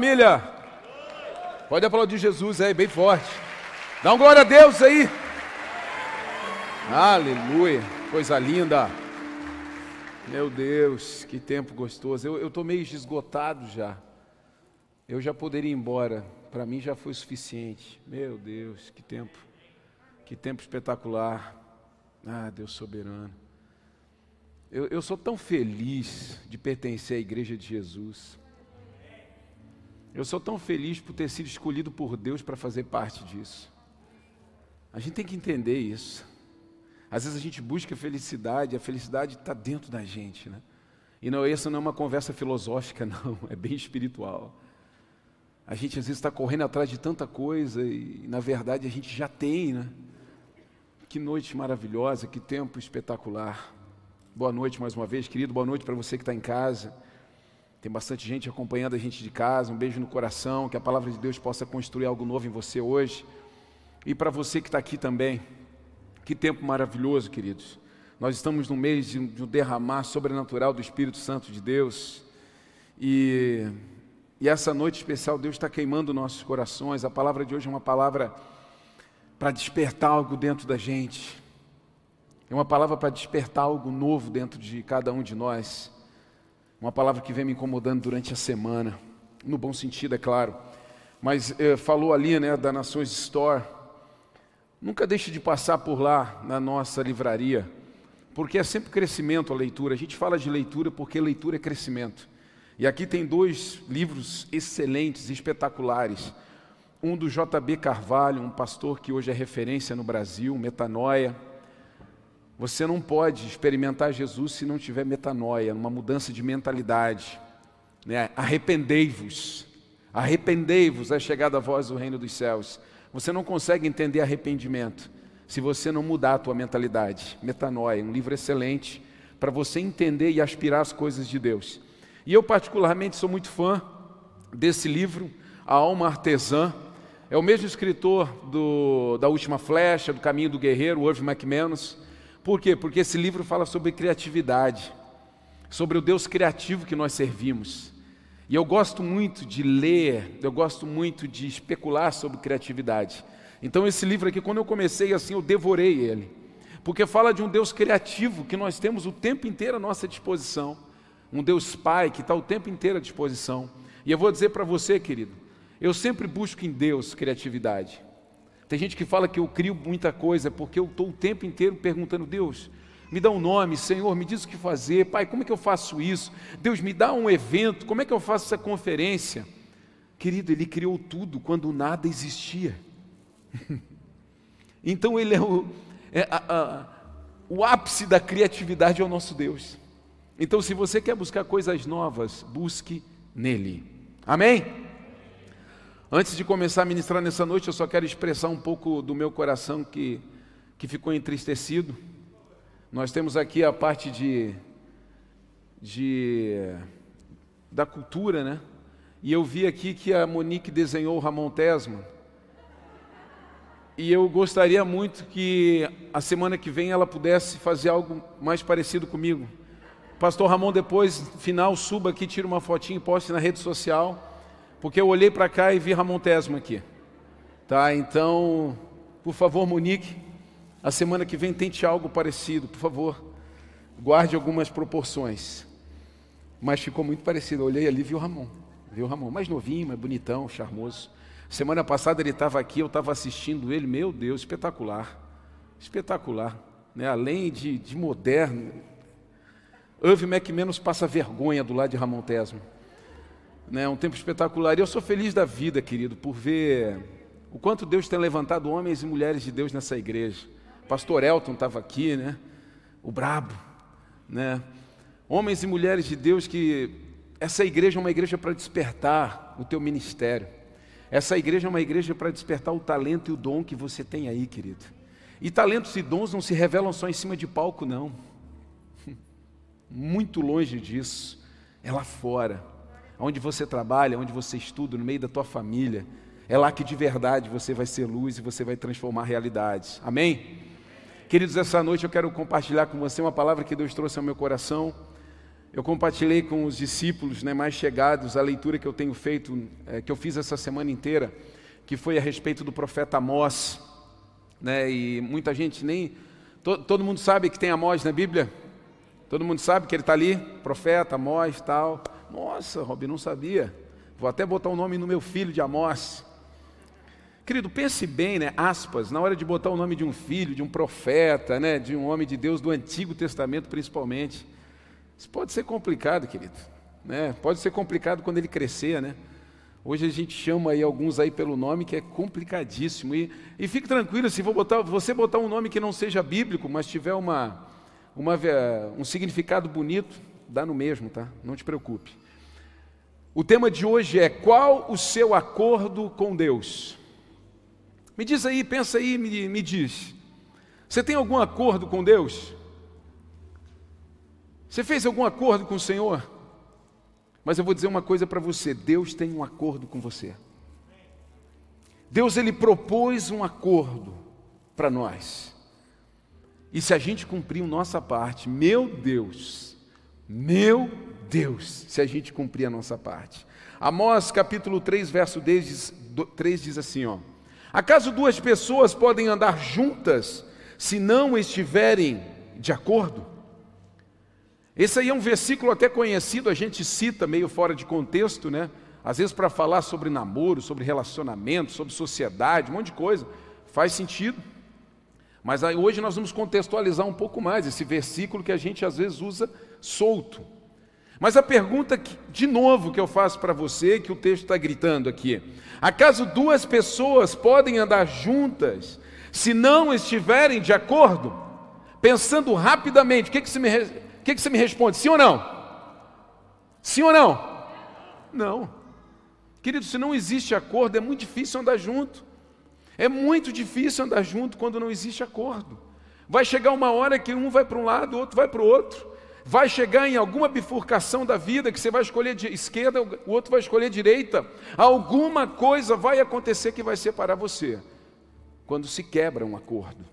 família. Pode aplaudir Jesus aí, bem forte. Dá um glória a Deus aí. Aleluia, coisa linda. Meu Deus, que tempo gostoso. Eu estou meio esgotado já. Eu já poderia ir embora. Para mim já foi suficiente. Meu Deus, que tempo. Que tempo espetacular. Ah, Deus soberano. Eu, eu sou tão feliz de pertencer à igreja de Jesus. Eu sou tão feliz por ter sido escolhido por Deus para fazer parte disso. A gente tem que entender isso. Às vezes a gente busca felicidade, a felicidade está dentro da gente, né? E não, essa não é uma conversa filosófica, não, é bem espiritual. A gente às vezes está correndo atrás de tanta coisa e, na verdade, a gente já tem, né? Que noite maravilhosa, que tempo espetacular. Boa noite mais uma vez, querido. Boa noite para você que está em casa. Tem bastante gente acompanhando a gente de casa. Um beijo no coração. Que a palavra de Deus possa construir algo novo em você hoje. E para você que está aqui também. Que tempo maravilhoso, queridos. Nós estamos no mês de um derramar sobrenatural do Espírito Santo de Deus. E, e essa noite especial, Deus está queimando nossos corações. A palavra de hoje é uma palavra para despertar algo dentro da gente. É uma palavra para despertar algo novo dentro de cada um de nós. Uma palavra que vem me incomodando durante a semana, no bom sentido, é claro. Mas eh, falou ali, né, da Nações Store. Nunca deixe de passar por lá na nossa livraria, porque é sempre crescimento a leitura. A gente fala de leitura porque leitura é crescimento. E aqui tem dois livros excelentes, espetaculares. Um do J.B. Carvalho, um pastor que hoje é referência no Brasil, Metanoia você não pode experimentar Jesus se não tiver metanoia, uma mudança de mentalidade. Né? Arrependei-vos. Arrependei-vos é chegada a voz do reino dos céus. Você não consegue entender arrependimento se você não mudar a tua mentalidade. Metanoia, um livro excelente para você entender e aspirar as coisas de Deus. E eu particularmente sou muito fã desse livro, A Alma Artesã. É o mesmo escritor do, da Última Flecha, do Caminho do Guerreiro, Irv McManus. Por quê? Porque esse livro fala sobre criatividade, sobre o Deus criativo que nós servimos. E eu gosto muito de ler, eu gosto muito de especular sobre criatividade. Então, esse livro aqui, quando eu comecei assim, eu devorei ele. Porque fala de um Deus criativo que nós temos o tempo inteiro à nossa disposição. Um Deus Pai que está o tempo inteiro à disposição. E eu vou dizer para você, querido, eu sempre busco em Deus criatividade. Tem gente que fala que eu crio muita coisa porque eu estou o tempo inteiro perguntando: Deus, me dá um nome, Senhor, me diz o que fazer, Pai, como é que eu faço isso? Deus, me dá um evento, como é que eu faço essa conferência? Querido, Ele criou tudo quando nada existia. então Ele é o, é a, a, o ápice da criatividade é o nosso Deus. Então, se você quer buscar coisas novas, busque nele. Amém? Antes de começar a ministrar nessa noite, eu só quero expressar um pouco do meu coração que, que ficou entristecido. Nós temos aqui a parte de, de da cultura, né? E eu vi aqui que a Monique desenhou o Ramon Tesma. E eu gostaria muito que a semana que vem ela pudesse fazer algo mais parecido comigo. Pastor Ramon, depois, final, suba aqui, tira uma fotinha e poste na rede social porque eu olhei para cá e vi Ramon Tesma aqui. Tá? Então, por favor, Monique, a semana que vem tente algo parecido, por favor. Guarde algumas proporções. Mas ficou muito parecido. Eu olhei ali e vi o Ramon. Vi o Ramon, mais novinho, mais bonitão, charmoso. Semana passada ele estava aqui, eu estava assistindo ele, meu Deus, espetacular. Espetacular. Né? Além de, de moderno. Irv McManus passa vergonha do lado de Ramon Tesma né, um tempo espetacular. E eu sou feliz da vida, querido, por ver o quanto Deus tem levantado homens e mulheres de Deus nessa igreja. Pastor Elton estava aqui, né? O brabo, né? Homens e mulheres de Deus que essa igreja é uma igreja para despertar o teu ministério. Essa igreja é uma igreja para despertar o talento e o dom que você tem aí, querido. E talentos e dons não se revelam só em cima de palco, não. Muito longe disso. É lá fora onde você trabalha, onde você estuda, no meio da tua família. É lá que de verdade você vai ser luz e você vai transformar realidades. Amém? Queridos, essa noite eu quero compartilhar com você uma palavra que Deus trouxe ao meu coração. Eu compartilhei com os discípulos né, mais chegados a leitura que eu tenho feito, é, que eu fiz essa semana inteira, que foi a respeito do profeta Amós. Né, e muita gente nem. To, todo mundo sabe que tem Amós na Bíblia? Todo mundo sabe que ele está ali? Profeta, Amós tal. Nossa, Rob, não sabia. Vou até botar o nome no meu filho de Amós. Querido, pense bem, né, aspas, na hora de botar o nome de um filho, de um profeta, né, de um homem de Deus do Antigo Testamento principalmente. Isso pode ser complicado, querido. Né? Pode ser complicado quando ele crescer, né? Hoje a gente chama aí alguns aí pelo nome que é complicadíssimo. E, e fique tranquilo, se botar, você botar um nome que não seja bíblico, mas tiver uma, uma, um significado bonito, dá no mesmo, tá? Não te preocupe. O tema de hoje é qual o seu acordo com Deus? Me diz aí, pensa aí, me, me diz. Você tem algum acordo com Deus? Você fez algum acordo com o Senhor? Mas eu vou dizer uma coisa para você: Deus tem um acordo com você. Deus ele propôs um acordo para nós. E se a gente cumprir nossa parte, meu Deus, meu Deus, se a gente cumprir a nossa parte. Amós capítulo 3, verso 3 diz assim, ó: Acaso duas pessoas podem andar juntas se não estiverem de acordo? Esse aí é um versículo até conhecido, a gente cita meio fora de contexto, né? Às vezes para falar sobre namoro, sobre relacionamento, sobre sociedade, um monte de coisa. Faz sentido. Mas aí, hoje nós vamos contextualizar um pouco mais esse versículo que a gente às vezes usa solto. Mas a pergunta, que, de novo, que eu faço para você, que o texto está gritando aqui: acaso duas pessoas podem andar juntas se não estiverem de acordo? Pensando rapidamente, o que, que, você, me, que, que você me responde? Sim ou não? Sim ou não? Não. Querido, se não existe acordo, é muito difícil andar junto. É muito difícil andar junto quando não existe acordo. Vai chegar uma hora que um vai para um lado, o outro vai para o outro vai chegar em alguma bifurcação da vida que você vai escolher de esquerda, o outro vai escolher direita. Alguma coisa vai acontecer que vai separar você. Quando se quebra um acordo,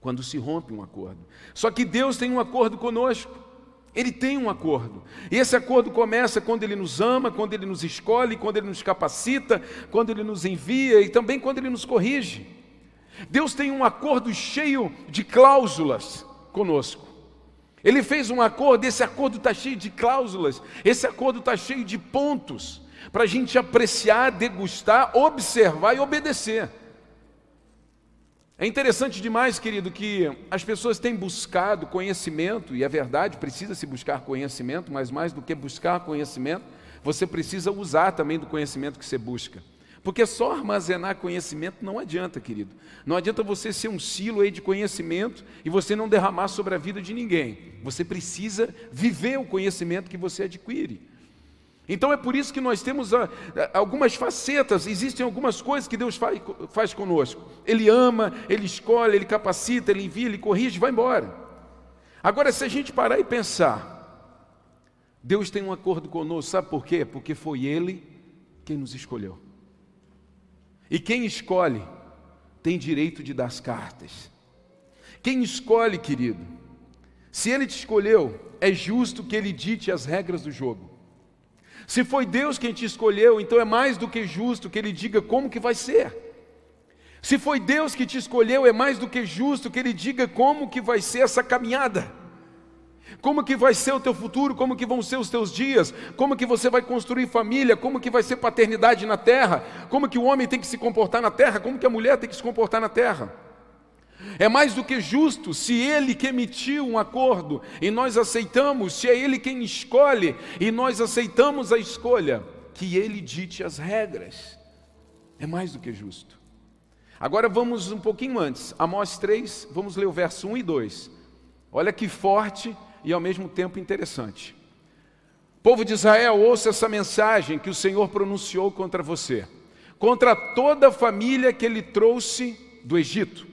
quando se rompe um acordo. Só que Deus tem um acordo conosco. Ele tem um acordo. E esse acordo começa quando Ele nos ama, quando Ele nos escolhe, quando Ele nos capacita, quando Ele nos envia e também quando Ele nos corrige. Deus tem um acordo cheio de cláusulas conosco. Ele fez um acordo, esse acordo está cheio de cláusulas, esse acordo está cheio de pontos, para a gente apreciar, degustar, observar e obedecer. É interessante demais, querido, que as pessoas têm buscado conhecimento, e é verdade, precisa se buscar conhecimento, mas mais do que buscar conhecimento, você precisa usar também do conhecimento que você busca. Porque só armazenar conhecimento não adianta, querido. Não adianta você ser um silo aí de conhecimento e você não derramar sobre a vida de ninguém. Você precisa viver o conhecimento que você adquire. Então é por isso que nós temos ah, algumas facetas, existem algumas coisas que Deus faz, faz conosco. Ele ama, Ele escolhe, Ele capacita, Ele envia, Ele corrige, vai embora. Agora, se a gente parar e pensar, Deus tem um acordo conosco, sabe por quê? Porque foi Ele quem nos escolheu. E quem escolhe tem direito de dar as cartas. Quem escolhe, querido, se ele te escolheu, é justo que ele dite as regras do jogo. Se foi Deus quem te escolheu, então é mais do que justo que ele diga como que vai ser. Se foi Deus que te escolheu, é mais do que justo que ele diga como que vai ser essa caminhada. Como que vai ser o teu futuro? Como que vão ser os teus dias? Como que você vai construir família? Como que vai ser paternidade na terra? Como que o homem tem que se comportar na terra? Como que a mulher tem que se comportar na terra? É mais do que justo se ele que emitiu um acordo e nós aceitamos, se é ele quem escolhe e nós aceitamos a escolha, que ele dite as regras. É mais do que justo. Agora vamos um pouquinho antes, Amós 3, vamos ler o verso 1 e 2. Olha que forte e ao mesmo tempo interessante. Povo de Israel, ouça essa mensagem que o Senhor pronunciou contra você, contra toda a família que ele trouxe do Egito.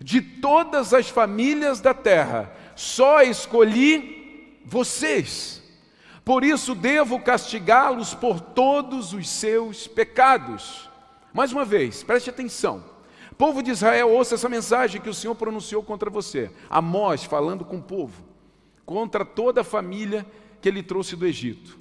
De todas as famílias da terra, só escolhi vocês. Por isso devo castigá-los por todos os seus pecados. Mais uma vez, preste atenção. Povo de Israel, ouça essa mensagem que o Senhor pronunciou contra você. Amós falando com o povo contra toda a família que ele trouxe do Egito.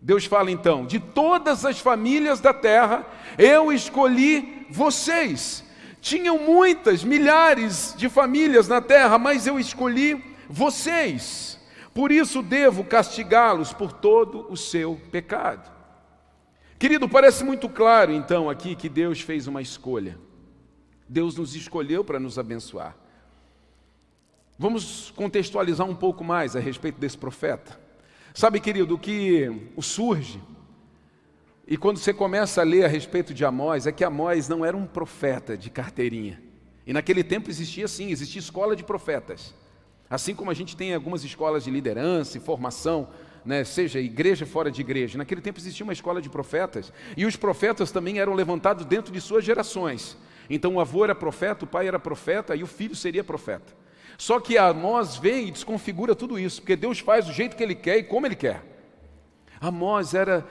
Deus fala então: de todas as famílias da terra, eu escolhi vocês. Tinham muitas, milhares de famílias na terra, mas eu escolhi vocês. Por isso devo castigá-los por todo o seu pecado. Querido, parece muito claro então aqui que Deus fez uma escolha. Deus nos escolheu para nos abençoar. Vamos contextualizar um pouco mais a respeito desse profeta. Sabe, querido, que o surge, e quando você começa a ler a respeito de Amós, é que Amós não era um profeta de carteirinha. E naquele tempo existia sim, existia escola de profetas. Assim como a gente tem algumas escolas de liderança e formação, né, seja igreja fora de igreja. Naquele tempo existia uma escola de profetas, e os profetas também eram levantados dentro de suas gerações. Então o avô era profeta, o pai era profeta, e o filho seria profeta. Só que Amós vem e desconfigura tudo isso, porque Deus faz do jeito que Ele quer e como Ele quer. Amós era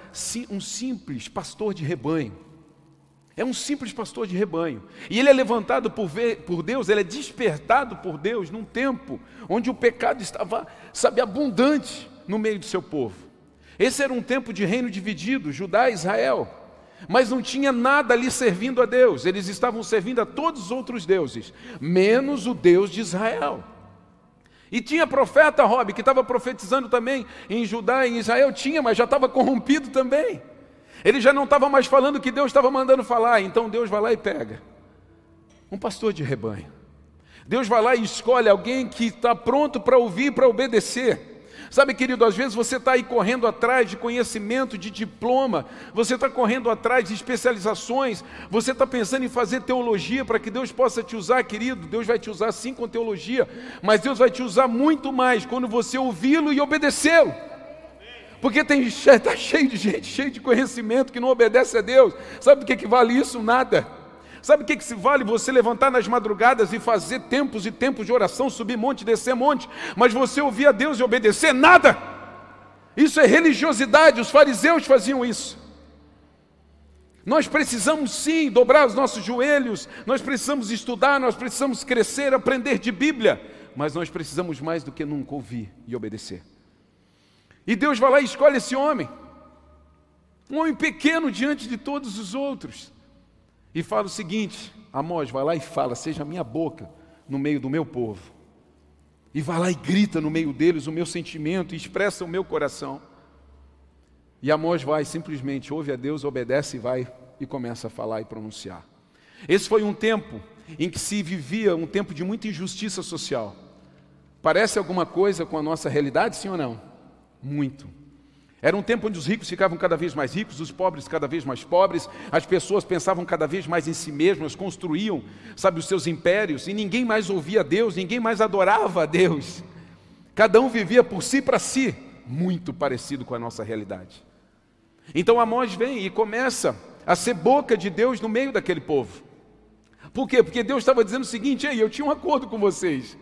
um simples pastor de rebanho. É um simples pastor de rebanho. E ele é levantado por, ver, por Deus, ele é despertado por Deus num tempo onde o pecado estava, sabe, abundante no meio do seu povo. Esse era um tempo de reino dividido, Judá e Israel. Mas não tinha nada ali servindo a Deus, eles estavam servindo a todos os outros deuses, menos o Deus de Israel. E tinha profeta, Rob, que estava profetizando também em Judá e em Israel, tinha, mas já estava corrompido também. Ele já não estava mais falando o que Deus estava mandando falar, então Deus vai lá e pega. Um pastor de rebanho. Deus vai lá e escolhe alguém que está pronto para ouvir, para obedecer. Sabe, querido, às vezes você está aí correndo atrás de conhecimento, de diploma, você está correndo atrás de especializações, você está pensando em fazer teologia para que Deus possa te usar, querido. Deus vai te usar sim com teologia, mas Deus vai te usar muito mais quando você ouvi-lo e obedecê-lo. Porque está cheio de gente, cheio de conhecimento que não obedece a Deus. Sabe do que, que vale isso? Nada. Sabe o que, que se vale você levantar nas madrugadas e fazer tempos e tempos de oração, subir monte, descer monte, mas você ouvir a Deus e obedecer? Nada! Isso é religiosidade, os fariseus faziam isso. Nós precisamos sim dobrar os nossos joelhos, nós precisamos estudar, nós precisamos crescer, aprender de Bíblia, mas nós precisamos mais do que nunca ouvir e obedecer. E Deus vai lá e escolhe esse homem, um homem pequeno diante de todos os outros e fala o seguinte: Amós, vai lá e fala, seja minha boca no meio do meu povo. E vai lá e grita no meio deles o meu sentimento e expressa o meu coração. E Amós vai simplesmente, ouve a Deus, obedece e vai e começa a falar e pronunciar. Esse foi um tempo em que se vivia um tempo de muita injustiça social. Parece alguma coisa com a nossa realidade, sim ou não? Muito. Era um tempo onde os ricos ficavam cada vez mais ricos, os pobres cada vez mais pobres, as pessoas pensavam cada vez mais em si mesmas, construíam, sabe, os seus impérios, e ninguém mais ouvia Deus, ninguém mais adorava a Deus. Cada um vivia por si para si, muito parecido com a nossa realidade. Então Amós vem e começa a ser boca de Deus no meio daquele povo. Por quê? Porque Deus estava dizendo o seguinte: Ei, eu tinha um acordo com vocês.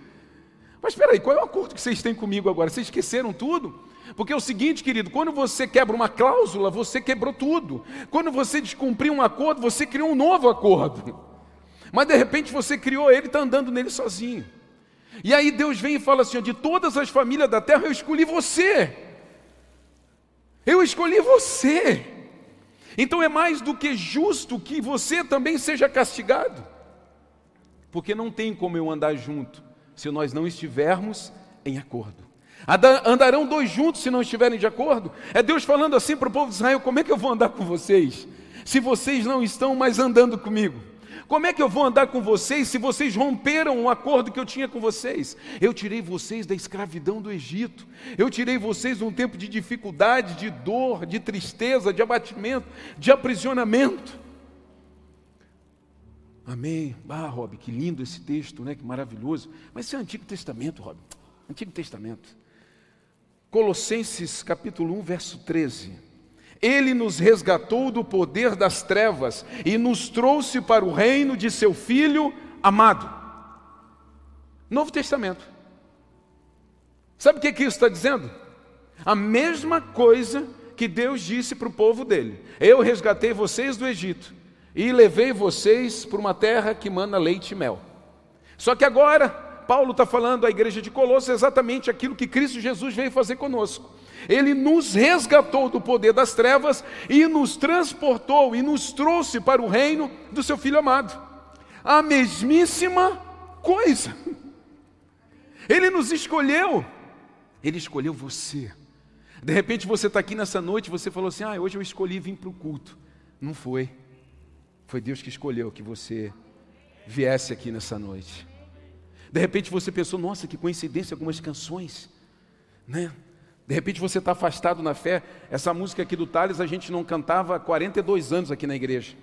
Mas espera aí, qual é o acordo que vocês têm comigo agora? Vocês esqueceram tudo? Porque é o seguinte, querido, quando você quebra uma cláusula, você quebrou tudo. Quando você descumpriu um acordo, você criou um novo acordo. Mas de repente você criou ele e está andando nele sozinho. E aí Deus vem e fala assim: de todas as famílias da terra eu escolhi você. Eu escolhi você. Então é mais do que justo que você também seja castigado. Porque não tem como eu andar junto se nós não estivermos em acordo. Andarão dois juntos se não estiverem de acordo? É Deus falando assim para o povo de Israel: como é que eu vou andar com vocês se vocês não estão mais andando comigo? Como é que eu vou andar com vocês se vocês romperam o acordo que eu tinha com vocês? Eu tirei vocês da escravidão do Egito, eu tirei vocês de um tempo de dificuldade, de dor, de tristeza, de abatimento, de aprisionamento. Amém. Ah, Rob, que lindo esse texto, né? Que maravilhoso. Mas isso é Antigo Testamento, Rob. Antigo Testamento. Colossenses capítulo 1, verso 13. Ele nos resgatou do poder das trevas e nos trouxe para o reino de seu Filho amado. Novo Testamento. Sabe o que, que isso está dizendo? A mesma coisa que Deus disse para o povo dele: Eu resgatei vocês do Egito e levei vocês para uma terra que manda leite e mel. Só que agora Paulo está falando à igreja de Colosso exatamente aquilo que Cristo Jesus veio fazer conosco. Ele nos resgatou do poder das trevas e nos transportou e nos trouxe para o reino do seu Filho amado. A mesmíssima coisa. Ele nos escolheu. Ele escolheu você. De repente você está aqui nessa noite você falou assim: Ah, hoje eu escolhi vir para o culto. Não foi. Foi Deus que escolheu que você viesse aqui nessa noite. De repente você pensou: Nossa, que coincidência, algumas canções. Né? De repente você está afastado na fé. Essa música aqui do Tales a gente não cantava há 42 anos aqui na igreja.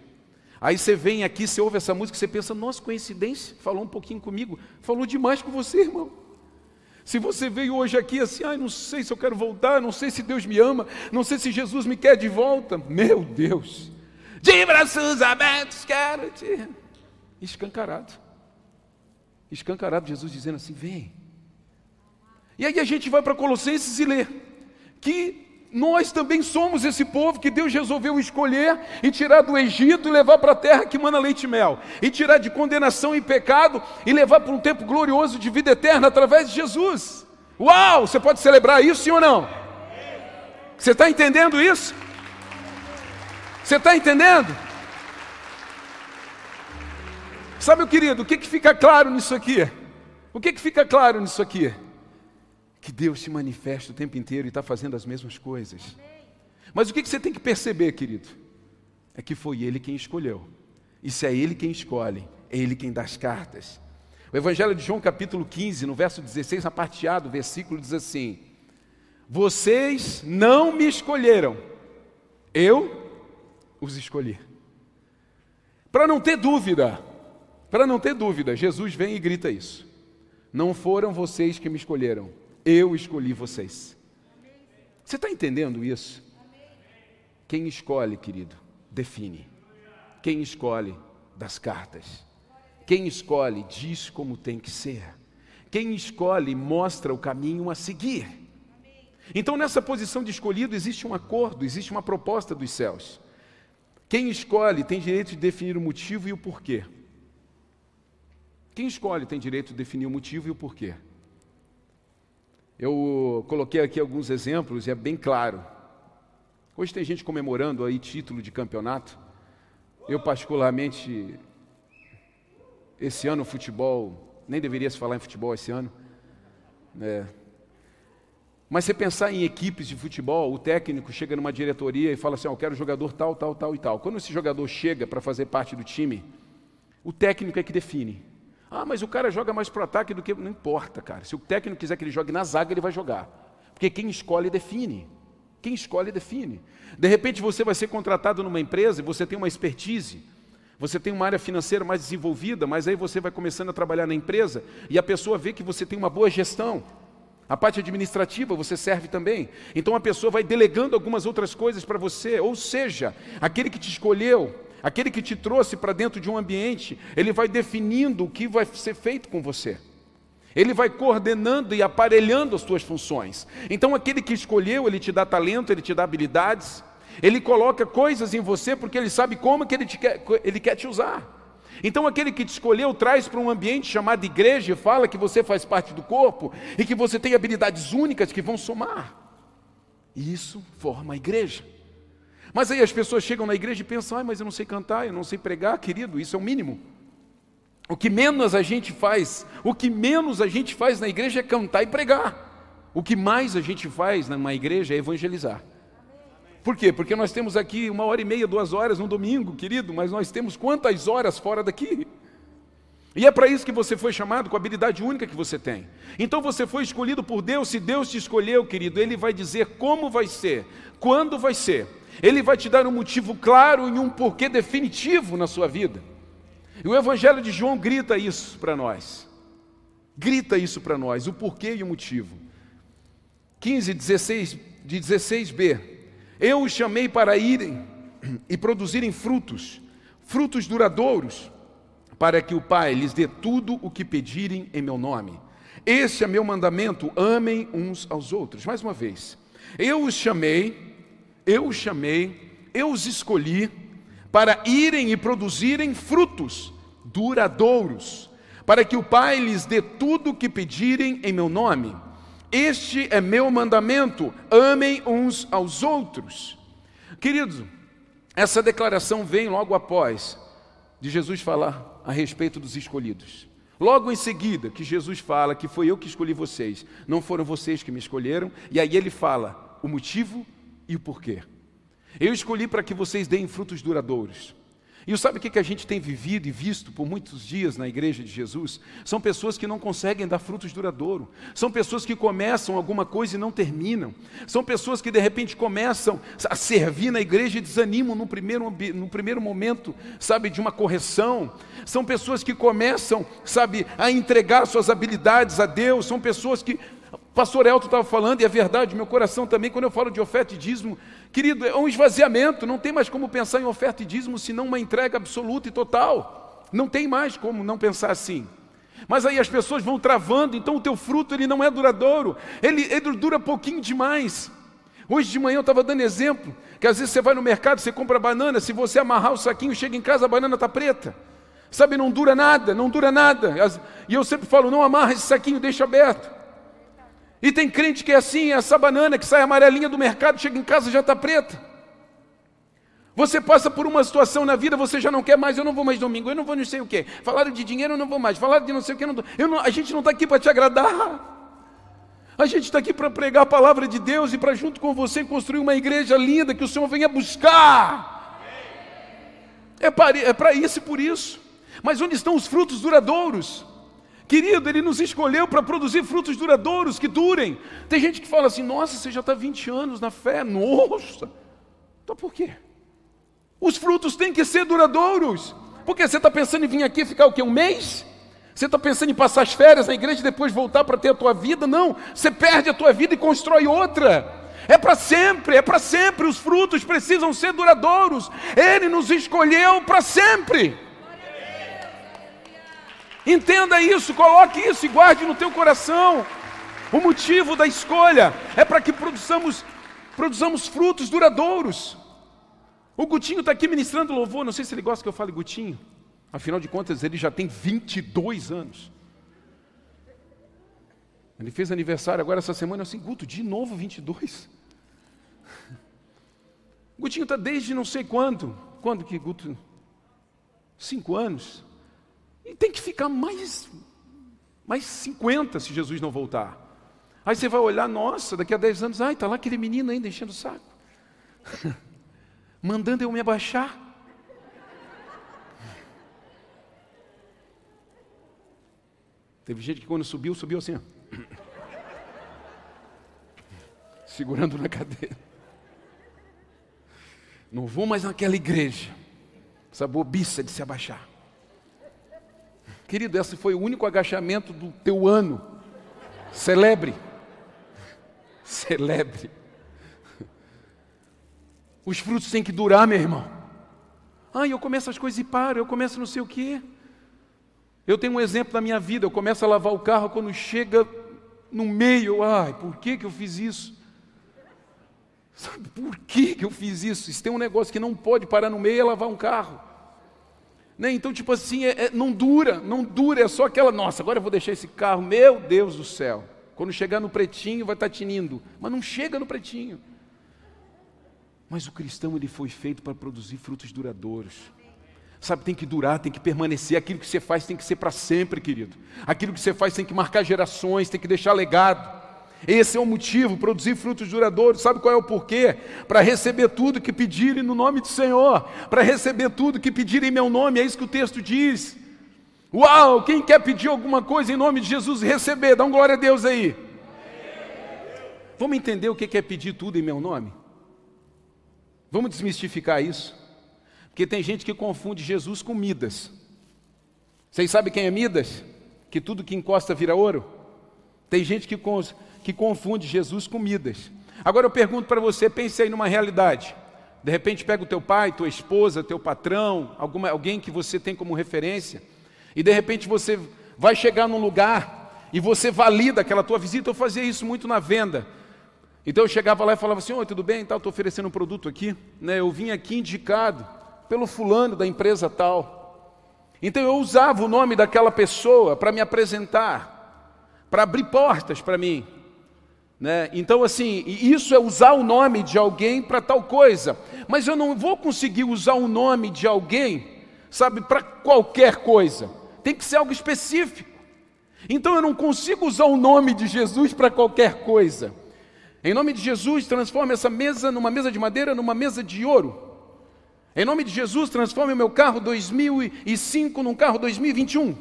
Aí você vem aqui, você ouve essa música, você pensa, nossa, coincidência, falou um pouquinho comigo, falou demais com você, irmão. Se você veio hoje aqui assim, ai, não sei se eu quero voltar, não sei se Deus me ama, não sei se Jesus me quer de volta, meu Deus, de braços abertos quero te. Escancarado. Escancarado, Jesus dizendo assim: vem. E aí a gente vai para Colossenses e lê que nós também somos esse povo que Deus resolveu escolher e tirar do Egito e levar para a terra que manda leite e mel, e tirar de condenação e pecado e levar para um tempo glorioso de vida eterna através de Jesus. Uau! Você pode celebrar isso, sim ou não? Você está entendendo isso? Você está entendendo? Sabe, querido, o que, que fica claro nisso aqui? O que, que fica claro nisso aqui? que Deus se manifesta o tempo inteiro e está fazendo as mesmas coisas. Mas o que você tem que perceber, querido? É que foi Ele quem escolheu. E se é Ele quem escolhe, é Ele quem dá as cartas. O Evangelho de João, capítulo 15, no verso 16, a parte A do versículo diz assim: Vocês não me escolheram, eu os escolhi. Para não ter dúvida, para não ter dúvida, Jesus vem e grita isso. Não foram vocês que me escolheram, eu escolhi vocês. Você está entendendo isso? Quem escolhe, querido, define. Quem escolhe, das cartas. Quem escolhe, diz como tem que ser. Quem escolhe, mostra o caminho a seguir. Então, nessa posição de escolhido, existe um acordo, existe uma proposta dos céus. Quem escolhe tem direito de definir o motivo e o porquê. Quem escolhe tem direito de definir o motivo e o porquê. Eu coloquei aqui alguns exemplos e é bem claro. Hoje tem gente comemorando aí título de campeonato. Eu particularmente esse ano futebol nem deveria se falar em futebol esse ano. É. Mas se pensar em equipes de futebol, o técnico chega numa diretoria e fala assim: oh, "Eu quero jogador tal, tal, tal e tal". Quando esse jogador chega para fazer parte do time, o técnico é que define. Ah, mas o cara joga mais para o ataque do que. Não importa, cara. Se o técnico quiser que ele jogue na zaga, ele vai jogar. Porque quem escolhe define. Quem escolhe define. De repente você vai ser contratado numa empresa e você tem uma expertise. Você tem uma área financeira mais desenvolvida, mas aí você vai começando a trabalhar na empresa e a pessoa vê que você tem uma boa gestão. A parte administrativa você serve também. Então a pessoa vai delegando algumas outras coisas para você. Ou seja, aquele que te escolheu, Aquele que te trouxe para dentro de um ambiente, ele vai definindo o que vai ser feito com você. Ele vai coordenando e aparelhando as suas funções. Então, aquele que escolheu, ele te dá talento, ele te dá habilidades, ele coloca coisas em você porque ele sabe como que ele, quer, ele quer te usar. Então, aquele que te escolheu traz para um ambiente chamado igreja e fala que você faz parte do corpo e que você tem habilidades únicas que vão somar. E isso forma a igreja. Mas aí as pessoas chegam na igreja e pensam: ah, mas eu não sei cantar, eu não sei pregar, querido, isso é o mínimo. O que menos a gente faz, o que menos a gente faz na igreja é cantar e pregar. O que mais a gente faz numa igreja é evangelizar. Por quê? Porque nós temos aqui uma hora e meia, duas horas no domingo, querido, mas nós temos quantas horas fora daqui? E é para isso que você foi chamado, com a habilidade única que você tem. Então você foi escolhido por Deus, se Deus te escolheu, querido, Ele vai dizer como vai ser, quando vai ser. Ele vai te dar um motivo claro e um porquê definitivo na sua vida. E o Evangelho de João grita isso para nós. Grita isso para nós, o porquê e o motivo. 15, 16, de 16b. Eu os chamei para irem e produzirem frutos, frutos duradouros, para que o Pai lhes dê tudo o que pedirem em meu nome. Este é meu mandamento: amem uns aos outros. Mais uma vez, eu os chamei eu os chamei, eu os escolhi para irem e produzirem frutos duradouros, para que o Pai lhes dê tudo o que pedirem em meu nome. Este é meu mandamento: amem uns aos outros. Queridos, essa declaração vem logo após de Jesus falar a respeito dos escolhidos. Logo em seguida, que Jesus fala que foi eu que escolhi vocês, não foram vocês que me escolheram, e aí ele fala o motivo e o porquê. Eu escolhi para que vocês deem frutos duradouros. E sabe o que a gente tem vivido e visto por muitos dias na igreja de Jesus? São pessoas que não conseguem dar frutos duradouros. São pessoas que começam alguma coisa e não terminam. São pessoas que de repente começam a servir na igreja e desanimam no primeiro, no primeiro momento, sabe, de uma correção. São pessoas que começam, sabe, a entregar suas habilidades a Deus. São pessoas que pastor Elton estava falando, e é verdade, meu coração também, quando eu falo de oferta e dízimo, querido, é um esvaziamento, não tem mais como pensar em oferta e dízimo senão uma entrega absoluta e total. Não tem mais como não pensar assim. Mas aí as pessoas vão travando, então o teu fruto ele não é duradouro, ele, ele dura pouquinho demais. Hoje de manhã eu estava dando exemplo, que às vezes você vai no mercado, você compra banana, se você amarrar o saquinho, chega em casa, a banana está preta. Sabe, não dura nada, não dura nada. E eu sempre falo, não amarra esse saquinho, deixa aberto. E tem crente que é assim, essa banana que sai amarelinha do mercado, chega em casa já está preta. Você passa por uma situação na vida, você já não quer mais, eu não vou mais domingo, eu não vou não sei o quê. Falaram de dinheiro, eu não vou mais. Falaram de não sei o quê, não, eu não a gente não está aqui para te agradar. A gente está aqui para pregar a palavra de Deus e para junto com você construir uma igreja linda que o Senhor venha buscar. É para, é isso e por isso. Mas onde estão os frutos duradouros? Querido, Ele nos escolheu para produzir frutos duradouros, que durem. Tem gente que fala assim: nossa, você já está 20 anos na fé. Nossa! Então por quê? Os frutos têm que ser duradouros. Porque você está pensando em vir aqui ficar o quê? Um mês? Você está pensando em passar as férias na igreja e depois voltar para ter a tua vida? Não, você perde a tua vida e constrói outra. É para sempre, é para sempre. Os frutos precisam ser duradouros. Ele nos escolheu para sempre. Entenda isso, coloque isso e guarde no teu coração. O motivo da escolha é para que produzamos, produzamos frutos duradouros. O Gutinho está aqui ministrando louvor, não sei se ele gosta que eu fale Gutinho, afinal de contas ele já tem 22 anos. Ele fez aniversário agora essa semana, assim, Guto, de novo 22? Gutinho está desde não sei quando, quando que Guto? Cinco anos. E tem que ficar mais, mais 50 se Jesus não voltar. Aí você vai olhar, nossa, daqui a 10 anos, ai, está lá aquele menino ainda enchendo o saco. Mandando eu me abaixar. Teve gente que quando subiu, subiu assim, ó. segurando na cadeira. Não vou mais naquela igreja. Essa bobiça de se abaixar. Querido, esse foi o único agachamento do teu ano. Celebre. Celebre. Os frutos têm que durar, meu irmão. Ah, eu começo as coisas e paro, eu começo não sei o quê. Eu tenho um exemplo da minha vida, eu começo a lavar o carro quando chega no meio, ai, por que, que eu fiz isso? Sabe por que, que eu fiz isso? Se tem um negócio que não pode parar no meio é lavar um carro. Né? Então, tipo assim, é, é, não dura, não dura, é só aquela, nossa, agora eu vou deixar esse carro, meu Deus do céu. Quando chegar no pretinho vai estar tá tinindo, mas não chega no pretinho. Mas o cristão ele foi feito para produzir frutos duradouros. Sabe, tem que durar, tem que permanecer. Aquilo que você faz tem que ser para sempre, querido. Aquilo que você faz tem que marcar gerações, tem que deixar legado. Esse é o motivo, produzir frutos duradouros. Sabe qual é o porquê? Para receber tudo que pedirem no nome do Senhor, para receber tudo que pedirem em meu nome, é isso que o texto diz. Uau, quem quer pedir alguma coisa em nome de Jesus e receber, dá um glória a Deus aí. Vamos entender o que é pedir tudo em meu nome? Vamos desmistificar isso? Porque tem gente que confunde Jesus com Midas. Vocês sabem quem é Midas? Que tudo que encosta vira ouro? Tem gente que que confunde Jesus com Midas. Agora eu pergunto para você, pense aí numa realidade. De repente pega o teu pai, tua esposa, teu patrão, alguma, alguém que você tem como referência, e de repente você vai chegar num lugar e você valida aquela tua visita. Eu fazia isso muito na venda. Então eu chegava lá e falava assim: Oi, tudo bem? Estou oferecendo um produto aqui. Né, eu vim aqui indicado pelo fulano da empresa tal. Então eu usava o nome daquela pessoa para me apresentar, para abrir portas para mim. Né? Então, assim, isso é usar o nome de alguém para tal coisa. Mas eu não vou conseguir usar o nome de alguém, sabe, para qualquer coisa. Tem que ser algo específico. Então eu não consigo usar o nome de Jesus para qualquer coisa. Em nome de Jesus, transforma essa mesa numa mesa de madeira numa mesa de ouro. Em nome de Jesus, transforme o meu carro 2005 num carro 2021.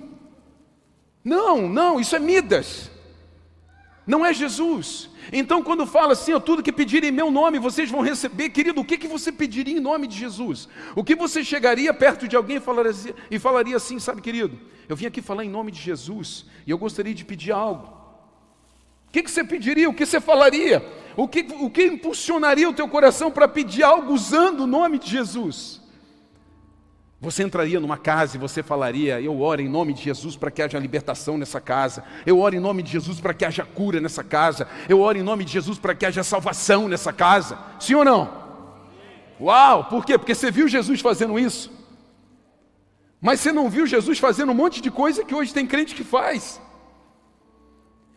Não, não, isso é Midas não é Jesus. Então, quando fala assim, ó, tudo que pedirem em meu nome, vocês vão receber, querido, o que, que você pediria em nome de Jesus? O que você chegaria perto de alguém e falaria, assim, e falaria assim, sabe, querido, eu vim aqui falar em nome de Jesus e eu gostaria de pedir algo. O que, que você pediria? O que você falaria? O que, o que impulsionaria o teu coração para pedir algo usando o nome de Jesus? Você entraria numa casa e você falaria: Eu oro em nome de Jesus para que haja libertação nessa casa. Eu oro em nome de Jesus para que haja cura nessa casa. Eu oro em nome de Jesus para que haja salvação nessa casa. Sim ou não? Uau! Por quê? Porque você viu Jesus fazendo isso. Mas você não viu Jesus fazendo um monte de coisa que hoje tem crente que faz.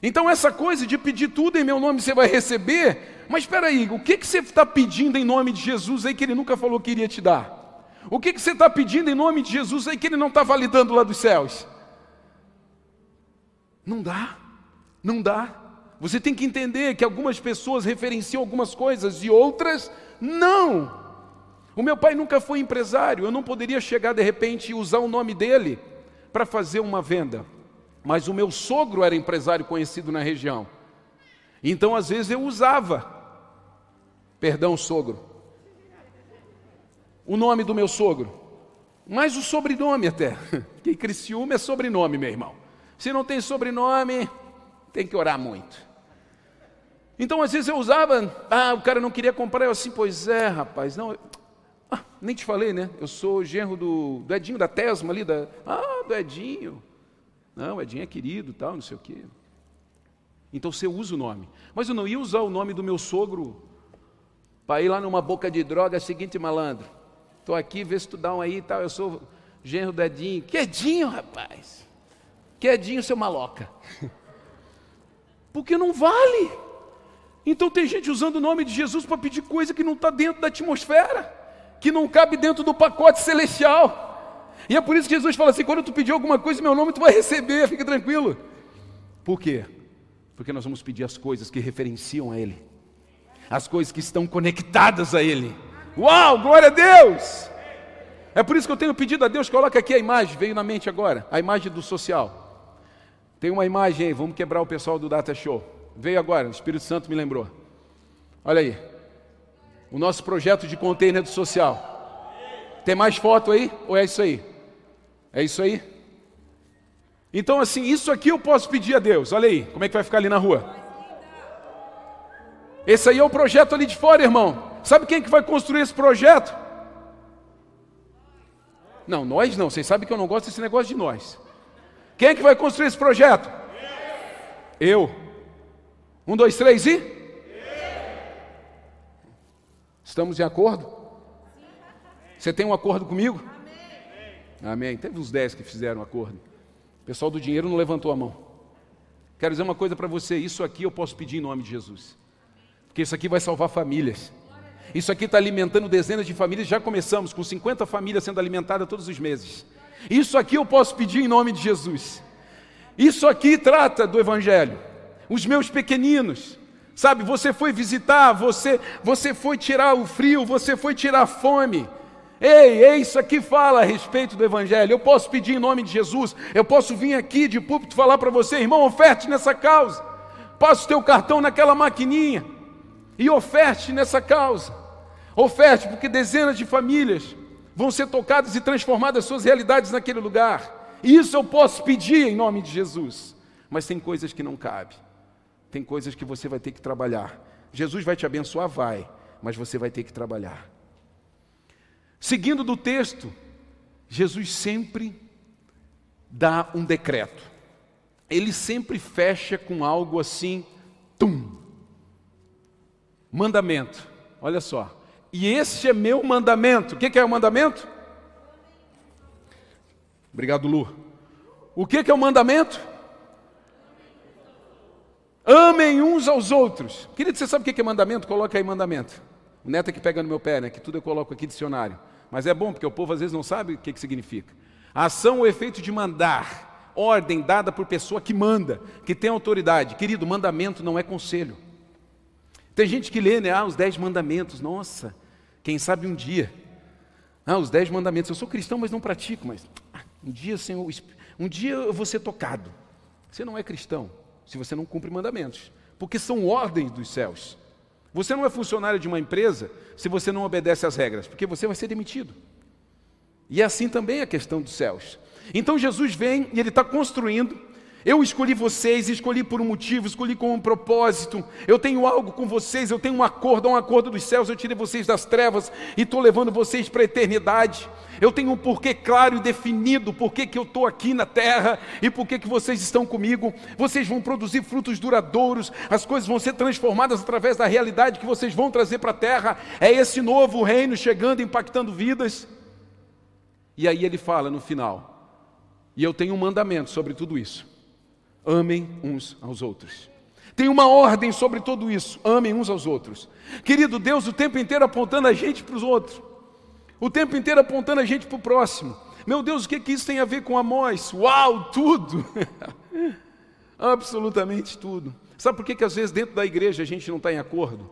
Então, essa coisa de pedir tudo em meu nome você vai receber. Mas espera aí, o que, que você está pedindo em nome de Jesus aí que ele nunca falou que iria te dar? O que, que você está pedindo em nome de Jesus aí que ele não está validando lá dos céus? Não dá, não dá. Você tem que entender que algumas pessoas referenciam algumas coisas e outras não. O meu pai nunca foi empresário, eu não poderia chegar de repente e usar o nome dele para fazer uma venda. Mas o meu sogro era empresário conhecido na região. Então, às vezes, eu usava. Perdão, sogro o nome do meu sogro, mas o sobrenome até. Que Criciúma é sobrenome, meu irmão. Se não tem sobrenome, tem que orar muito. Então, às vezes eu usava, ah, o cara não queria comprar, eu assim, pois é, rapaz, não, ah, nem te falei, né? Eu sou genro do, do Edinho, da Tesma ali, da, ah, do Edinho. Não, o Edinho é querido, tal, não sei o quê. Então você usa o nome. Mas eu não ia usar o nome do meu sogro para ir lá numa boca de droga, seguinte malandro. Estou aqui, vê se tu dá um aí e tal. Eu sou genro do Edinho. Rapaz? Que Edinho, seu maloca? Porque não vale. Então tem gente usando o nome de Jesus para pedir coisa que não está dentro da atmosfera, que não cabe dentro do pacote celestial. E é por isso que Jesus fala assim: quando tu pedir alguma coisa em meu nome, tu vai receber, fica tranquilo. Por quê? Porque nós vamos pedir as coisas que referenciam a Ele, as coisas que estão conectadas a Ele. Uau, glória a Deus! É por isso que eu tenho pedido a Deus, coloca aqui a imagem, veio na mente agora, a imagem do social. Tem uma imagem aí, vamos quebrar o pessoal do Data Show. Veio agora, o Espírito Santo me lembrou. Olha aí. O nosso projeto de container do social. Tem mais foto aí? Ou é isso aí? É isso aí? Então, assim, isso aqui eu posso pedir a Deus. Olha aí, como é que vai ficar ali na rua? Esse aí é o projeto ali de fora, irmão. Sabe quem que vai construir esse projeto? Não, nós não. Vocês sabem que eu não gosto desse negócio de nós. Quem é que vai construir esse projeto? Eu. Um, dois, três e? Estamos em acordo? Você tem um acordo comigo? Amém. Teve uns dez que fizeram acordo. O pessoal do dinheiro não levantou a mão. Quero dizer uma coisa para você: isso aqui eu posso pedir em nome de Jesus, porque isso aqui vai salvar famílias. Isso aqui está alimentando dezenas de famílias. Já começamos com 50 famílias sendo alimentadas todos os meses. Isso aqui eu posso pedir em nome de Jesus. Isso aqui trata do Evangelho. Os meus pequeninos, sabe? Você foi visitar, você, você foi tirar o frio, você foi tirar a fome. Ei, isso aqui fala a respeito do Evangelho. Eu posso pedir em nome de Jesus. Eu posso vir aqui de púlpito falar para você, irmão, oferte nessa causa. Passe o teu cartão naquela maquininha e oferte nessa causa. Oferte, porque dezenas de famílias vão ser tocadas e transformadas suas realidades naquele lugar. E isso eu posso pedir em nome de Jesus. Mas tem coisas que não cabe. Tem coisas que você vai ter que trabalhar. Jesus vai te abençoar, vai, mas você vai ter que trabalhar. Seguindo do texto, Jesus sempre dá um decreto. Ele sempre fecha com algo assim, tum. Mandamento. Olha só. E este é meu mandamento. O que é o mandamento? Obrigado, Lu. O que é o mandamento? Amem uns aos outros. Querido, você sabe o que é mandamento? Coloca aí mandamento. O neto é que pega no meu pé, né? Que tudo eu coloco aqui dicionário. Mas é bom, porque o povo às vezes não sabe o que, que significa. A ação ou efeito de mandar, ordem dada por pessoa que manda, que tem autoridade. Querido, mandamento não é conselho. Tem gente que lê, né? Ah, os dez mandamentos. Nossa, quem sabe um dia. Ah, os dez mandamentos. Eu sou cristão, mas não pratico. Mas ah, um dia, Senhor, um dia eu vou ser tocado. Você não é cristão se você não cumpre mandamentos, porque são ordens dos céus. Você não é funcionário de uma empresa se você não obedece às regras, porque você vai ser demitido. E é assim também a questão dos céus. Então Jesus vem e ele está construindo eu escolhi vocês, escolhi por um motivo, escolhi com um propósito. Eu tenho algo com vocês, eu tenho um acordo, um acordo dos céus. Eu tirei vocês das trevas e estou levando vocês para a eternidade. Eu tenho um porquê claro e definido, porquê que eu estou aqui na terra e porquê que vocês estão comigo. Vocês vão produzir frutos duradouros, as coisas vão ser transformadas através da realidade que vocês vão trazer para a terra. É esse novo reino chegando, impactando vidas. E aí ele fala no final, e eu tenho um mandamento sobre tudo isso Amem uns aos outros. Tem uma ordem sobre tudo isso: amem uns aos outros. Querido Deus, o tempo inteiro apontando a gente para os outros, o tempo inteiro apontando a gente para o próximo. Meu Deus, o que, que isso tem a ver com Amós? Uau, tudo! Absolutamente tudo. Sabe por que, que às vezes dentro da igreja a gente não está em acordo?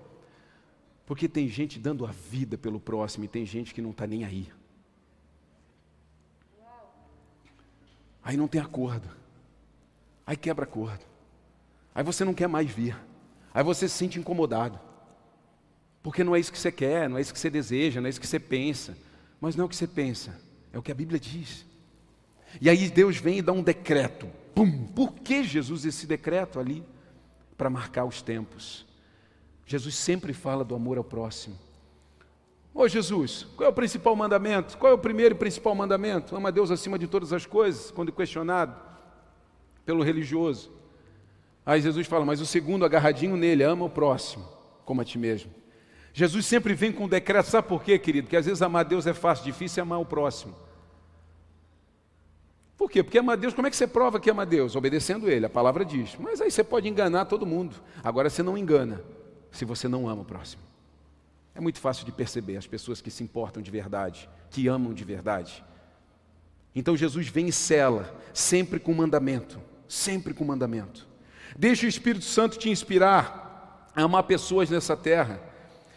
Porque tem gente dando a vida pelo próximo e tem gente que não está nem aí. Aí não tem acordo. Aí quebra acordo. Aí você não quer mais vir. Aí você se sente incomodado. Porque não é isso que você quer, não é isso que você deseja, não é isso que você pensa. Mas não é o que você pensa, é o que a Bíblia diz. E aí Deus vem e dá um decreto. Pum! Por que Jesus esse decreto ali? Para marcar os tempos. Jesus sempre fala do amor ao próximo. Ô Jesus, qual é o principal mandamento? Qual é o primeiro e principal mandamento? Ama Deus acima de todas as coisas, quando questionado pelo religioso. Aí Jesus fala, mas o segundo agarradinho nele, ama o próximo, como a ti mesmo. Jesus sempre vem com decreto, sabe por quê, querido? Que às vezes amar Deus é fácil, difícil é amar o próximo. Por quê? Porque amar Deus, como é que você prova que ama Deus? Obedecendo Ele, a palavra diz. Mas aí você pode enganar todo mundo. Agora você não engana se você não ama o próximo. É muito fácil de perceber as pessoas que se importam de verdade, que amam de verdade. Então Jesus vem e cela, sempre com mandamento sempre com mandamento. Deixa o Espírito Santo te inspirar a amar pessoas nessa terra.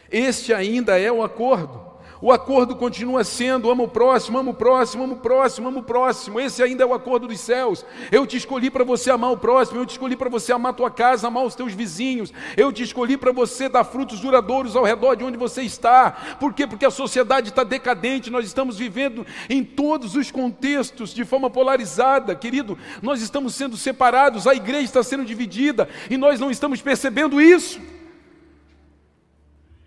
Este ainda é o acordo. O acordo continua sendo: amo o próximo, amo o próximo, amo o próximo, amo o próximo. Esse ainda é o acordo dos céus. Eu te escolhi para você amar o próximo, eu te escolhi para você amar tua casa, amar os teus vizinhos. Eu te escolhi para você dar frutos duradouros ao redor de onde você está. Por quê? Porque a sociedade está decadente, nós estamos vivendo em todos os contextos de forma polarizada, querido. Nós estamos sendo separados, a igreja está sendo dividida e nós não estamos percebendo isso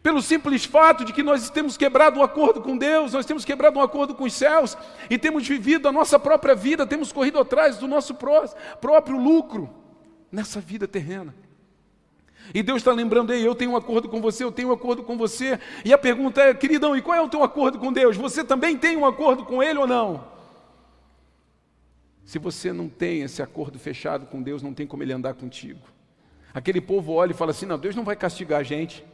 pelo simples fato de que nós temos quebrado um acordo com Deus, nós temos quebrado um acordo com os céus e temos vivido a nossa própria vida, temos corrido atrás do nosso próprio lucro nessa vida terrena. E Deus está lembrando, ei, eu tenho um acordo com você, eu tenho um acordo com você. E a pergunta é, queridão, e qual é o teu acordo com Deus? Você também tem um acordo com Ele ou não? Se você não tem esse acordo fechado com Deus, não tem como Ele andar contigo. Aquele povo olha e fala assim: não, Deus não vai castigar a gente.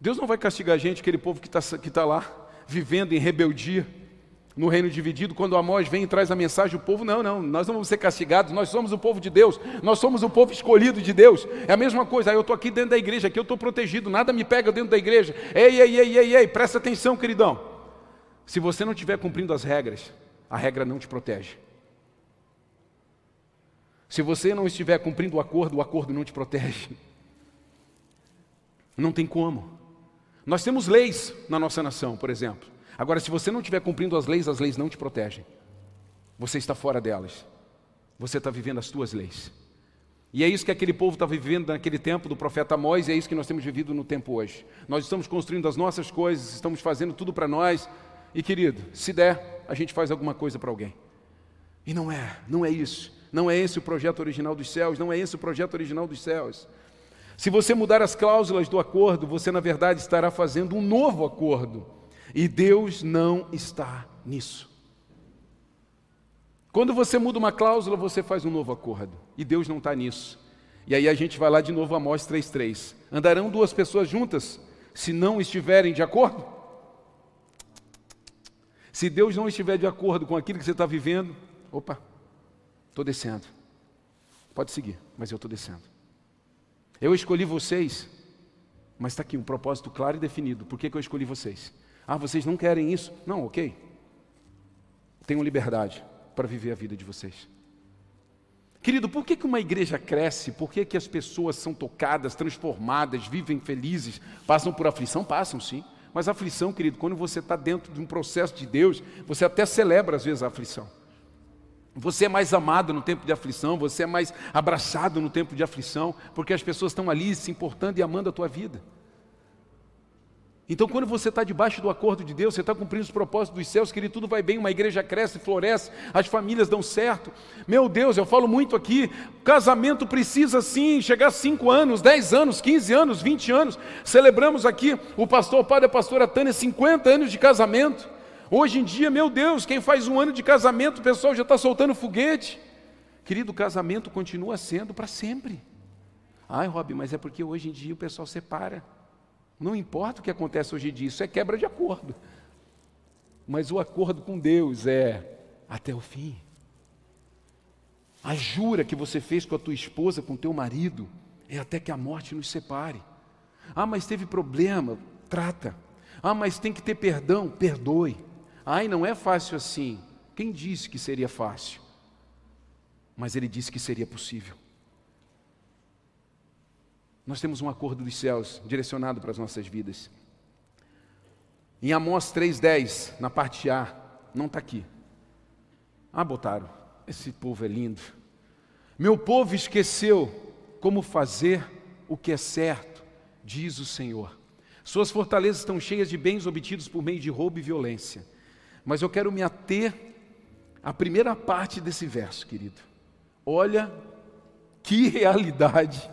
Deus não vai castigar a gente, aquele povo que está que tá lá, vivendo em rebeldia, no reino dividido, quando Amós vem e traz a mensagem, o povo, não, não, nós não vamos ser castigados, nós somos o povo de Deus, nós somos o povo escolhido de Deus. É a mesma coisa, aí eu estou aqui dentro da igreja, aqui eu estou protegido, nada me pega dentro da igreja. Ei, ei, ei, ei, ei, presta atenção, queridão. Se você não estiver cumprindo as regras, a regra não te protege. Se você não estiver cumprindo o acordo, o acordo não te protege. Não tem como. Nós temos leis na nossa nação, por exemplo. Agora, se você não estiver cumprindo as leis, as leis não te protegem. Você está fora delas. Você está vivendo as suas leis. E é isso que aquele povo está vivendo naquele tempo do profeta Amós, e é isso que nós temos vivido no tempo hoje. Nós estamos construindo as nossas coisas, estamos fazendo tudo para nós, e querido, se der, a gente faz alguma coisa para alguém. E não é, não é isso. Não é esse o projeto original dos céus, não é esse o projeto original dos céus. Se você mudar as cláusulas do acordo, você na verdade estará fazendo um novo acordo. E Deus não está nisso. Quando você muda uma cláusula, você faz um novo acordo. E Deus não está nisso. E aí a gente vai lá de novo, Amós 3,3. Andarão duas pessoas juntas se não estiverem de acordo? Se Deus não estiver de acordo com aquilo que você está vivendo, opa, estou descendo. Pode seguir, mas eu estou descendo. Eu escolhi vocês, mas está aqui um propósito claro e definido. Por que, que eu escolhi vocês? Ah, vocês não querem isso? Não, ok. Tenham liberdade para viver a vida de vocês. Querido, por que, que uma igreja cresce? Por que, que as pessoas são tocadas, transformadas, vivem felizes, passam por aflição? Passam, sim. Mas aflição, querido, quando você está dentro de um processo de Deus, você até celebra às vezes a aflição. Você é mais amado no tempo de aflição, você é mais abraçado no tempo de aflição, porque as pessoas estão ali se importando e amando a tua vida. Então, quando você está debaixo do acordo de Deus, você está cumprindo os propósitos dos céus, que tudo vai bem, uma igreja cresce, floresce, as famílias dão certo. Meu Deus, eu falo muito aqui, casamento precisa sim chegar a 5 anos, 10 anos, 15 anos, 20 anos. Celebramos aqui, o pastor, padre e a pastora Tânia, 50 anos de casamento. Hoje em dia, meu Deus, quem faz um ano de casamento, o pessoal já está soltando foguete. Querido, o casamento continua sendo para sempre. Ai, Rob, mas é porque hoje em dia o pessoal separa. Não importa o que acontece hoje em dia, isso é quebra de acordo. Mas o acordo com Deus é até o fim. A jura que você fez com a tua esposa, com o teu marido, é até que a morte nos separe. Ah, mas teve problema, trata. Ah, mas tem que ter perdão, perdoe. Ai, não é fácil assim. Quem disse que seria fácil? Mas ele disse que seria possível. Nós temos um acordo dos céus direcionado para as nossas vidas. Em Amós 3,10, na parte A, não está aqui. Ah, botaram. Esse povo é lindo. Meu povo esqueceu como fazer o que é certo, diz o Senhor. Suas fortalezas estão cheias de bens obtidos por meio de roubo e violência. Mas eu quero me ater à primeira parte desse verso, querido. Olha que realidade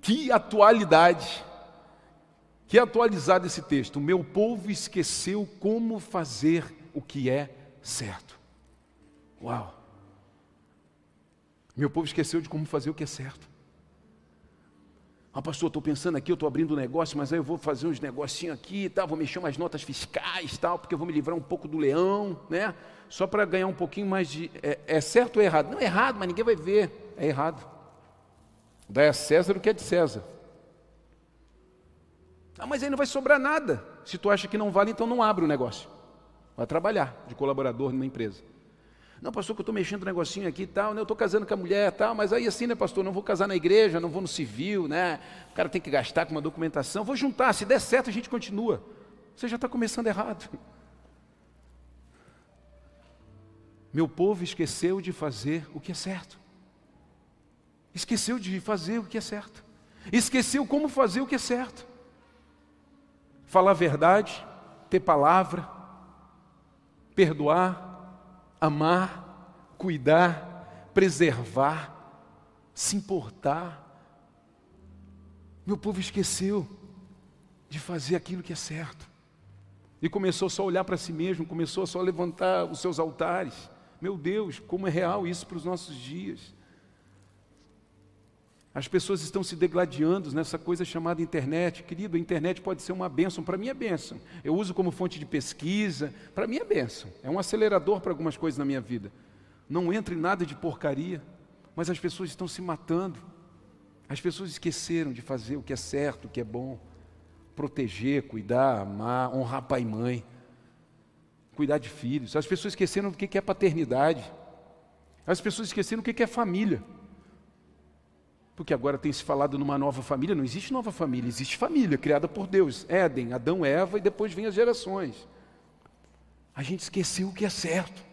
que atualidade, que atualizado esse texto. O meu povo esqueceu como fazer o que é certo. Uau! Meu povo esqueceu de como fazer o que é certo. Ah, pastor, estou pensando aqui, eu estou abrindo um negócio, mas aí eu vou fazer uns negocinhos aqui e tal, vou mexer umas notas fiscais tal, porque eu vou me livrar um pouco do leão, né? Só para ganhar um pouquinho mais de. É, é certo ou é errado? Não é errado, mas ninguém vai ver. É errado. Dá a César o que é de César. Ah, mas aí não vai sobrar nada. Se tu acha que não vale, então não abre o negócio. Vai trabalhar de colaborador numa empresa. Não, pastor, que eu estou mexendo um negocinho aqui e tal, né? eu estou casando com a mulher e tal, mas aí assim, né, pastor, não vou casar na igreja, não vou no civil, né? O cara tem que gastar com uma documentação, vou juntar, se der certo a gente continua. Você já está começando errado. Meu povo esqueceu de fazer o que é certo. Esqueceu de fazer o que é certo. Esqueceu como fazer o que é certo. Falar a verdade, ter palavra, perdoar, amar, cuidar, preservar, se importar. Meu povo esqueceu de fazer aquilo que é certo. E começou só a olhar para si mesmo, começou só a levantar os seus altares. Meu Deus, como é real isso para os nossos dias. As pessoas estão se degladiando nessa coisa chamada internet. Querido, a internet pode ser uma bênção, para mim é bênção. Eu uso como fonte de pesquisa, para mim é bênção. É um acelerador para algumas coisas na minha vida. Não entra em nada de porcaria, mas as pessoas estão se matando. As pessoas esqueceram de fazer o que é certo, o que é bom. Proteger, cuidar, amar, honrar pai e mãe. Cuidar de filhos. As pessoas esqueceram do que é paternidade. As pessoas esqueceram o que é família. Porque agora tem se falado numa nova família, não existe nova família, existe família criada por Deus. Éden, Adão, Eva e depois vem as gerações. A gente esqueceu o que é certo.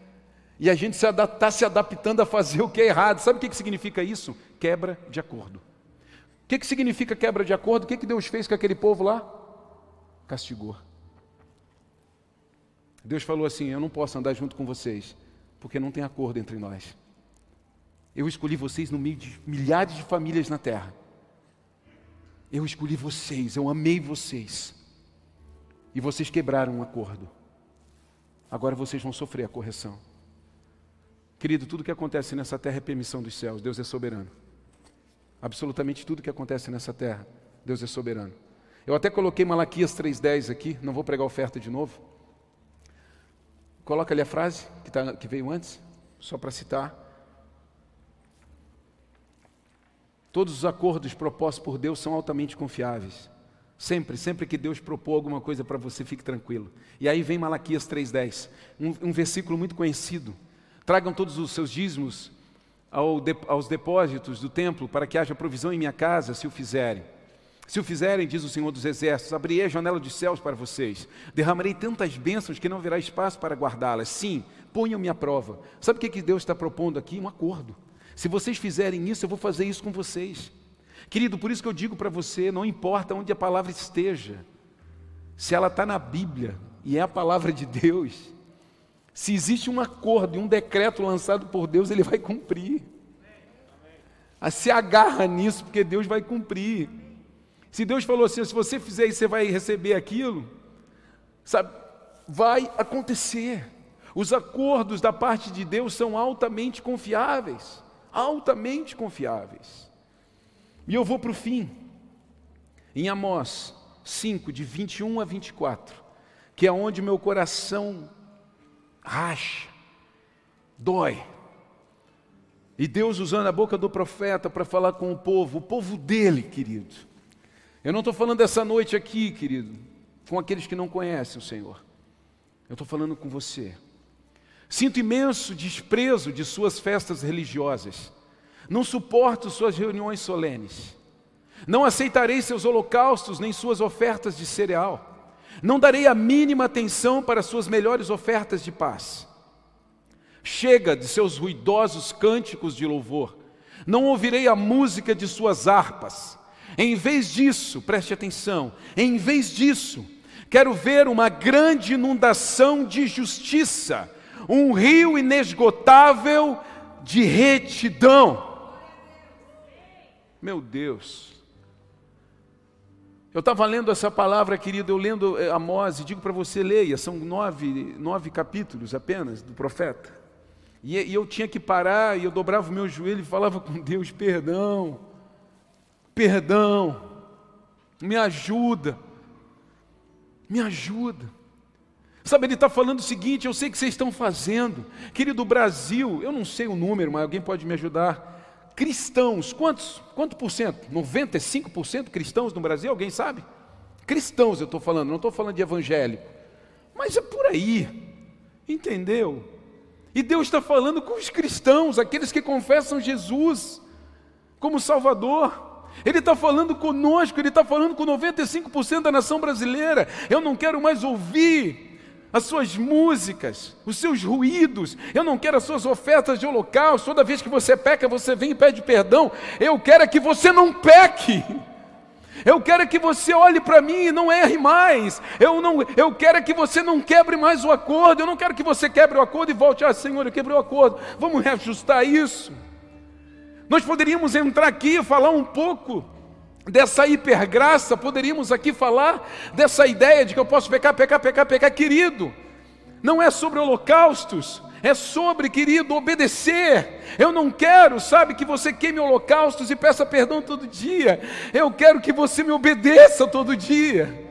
E a gente está se adaptando a fazer o que é errado. Sabe o que, que significa isso? Quebra de acordo. O que, que significa quebra de acordo? O que, que Deus fez com aquele povo lá? Castigou. Deus falou assim: Eu não posso andar junto com vocês, porque não tem acordo entre nós. Eu escolhi vocês no meio de milhares de famílias na terra. Eu escolhi vocês, eu amei vocês. E vocês quebraram um acordo. Agora vocês vão sofrer a correção. Querido, tudo que acontece nessa terra é permissão dos céus, Deus é soberano. Absolutamente tudo que acontece nessa terra, Deus é soberano. Eu até coloquei Malaquias 3,10 aqui, não vou pregar oferta de novo. Coloca ali a frase que, tá, que veio antes, só para citar. Todos os acordos propostos por Deus são altamente confiáveis. Sempre, sempre que Deus propor alguma coisa para você, fique tranquilo. E aí vem Malaquias 3,10, um, um, versículo muito conhecido. Tragam todos os seus dízimos ao de, aos depósitos do templo, para que haja provisão em minha casa, se o fizerem. Se o fizerem, diz o Senhor dos Exércitos, abrirei a janela dos céus para vocês, derramarei tantas bênçãos que não haverá espaço para guardá-las. Sim, ponham-me à prova. Sabe o que Deus está propondo aqui? Um acordo. Se vocês fizerem isso, eu vou fazer isso com vocês. Querido, por isso que eu digo para você: não importa onde a palavra esteja, se ela está na Bíblia e é a palavra de Deus, se existe um acordo e um decreto lançado por Deus, ele vai cumprir. Se agarra nisso, porque Deus vai cumprir. Se Deus falou assim, se você fizer isso, você vai receber aquilo, sabe, vai acontecer. Os acordos da parte de Deus são altamente confiáveis, altamente confiáveis. E eu vou para o fim, em Amós 5, de 21 a 24, que é onde meu coração racha, dói. E Deus usando a boca do profeta para falar com o povo, o povo dele, querido. Eu não estou falando dessa noite aqui, querido, com aqueles que não conhecem o Senhor. Eu estou falando com você. Sinto imenso desprezo de suas festas religiosas. Não suporto suas reuniões solenes. Não aceitarei seus holocaustos nem suas ofertas de cereal. Não darei a mínima atenção para suas melhores ofertas de paz. Chega de seus ruidosos cânticos de louvor. Não ouvirei a música de suas harpas. Em vez disso, preste atenção, em vez disso, quero ver uma grande inundação de justiça, um rio inesgotável de retidão. Meu Deus. Eu estava lendo essa palavra, querido, eu lendo eh, Amós, e digo para você, leia, são nove, nove capítulos apenas do profeta. E, e eu tinha que parar, e eu dobrava o meu joelho e falava com Deus, perdão, perdão, me ajuda, me ajuda. Sabe, ele está falando o seguinte: eu sei que vocês estão fazendo, querido Brasil, eu não sei o número, mas alguém pode me ajudar. Cristãos, quantos? Quanto por cento? 95% cristãos no Brasil, alguém sabe? Cristãos eu estou falando, não estou falando de evangélico, mas é por aí, entendeu? E Deus está falando com os cristãos, aqueles que confessam Jesus como Salvador. Ele está falando conosco, ele está falando com 95% da nação brasileira. Eu não quero mais ouvir as suas músicas, os seus ruídos. Eu não quero as suas ofertas de holocausto. Toda vez que você peca, você vem e pede perdão. Eu quero é que você não peque. Eu quero é que você olhe para mim e não erre mais. Eu, não, eu quero é que você não quebre mais o acordo. Eu não quero que você quebre o acordo e volte, ah, Senhor, eu quebrei o acordo. Vamos reajustar isso. Nós poderíamos entrar aqui e falar um pouco dessa hipergraça, poderíamos aqui falar dessa ideia de que eu posso pecar, pecar, pecar, pecar, querido. Não é sobre holocaustos, é sobre, querido, obedecer. Eu não quero, sabe, que você queime holocaustos e peça perdão todo dia. Eu quero que você me obedeça todo dia.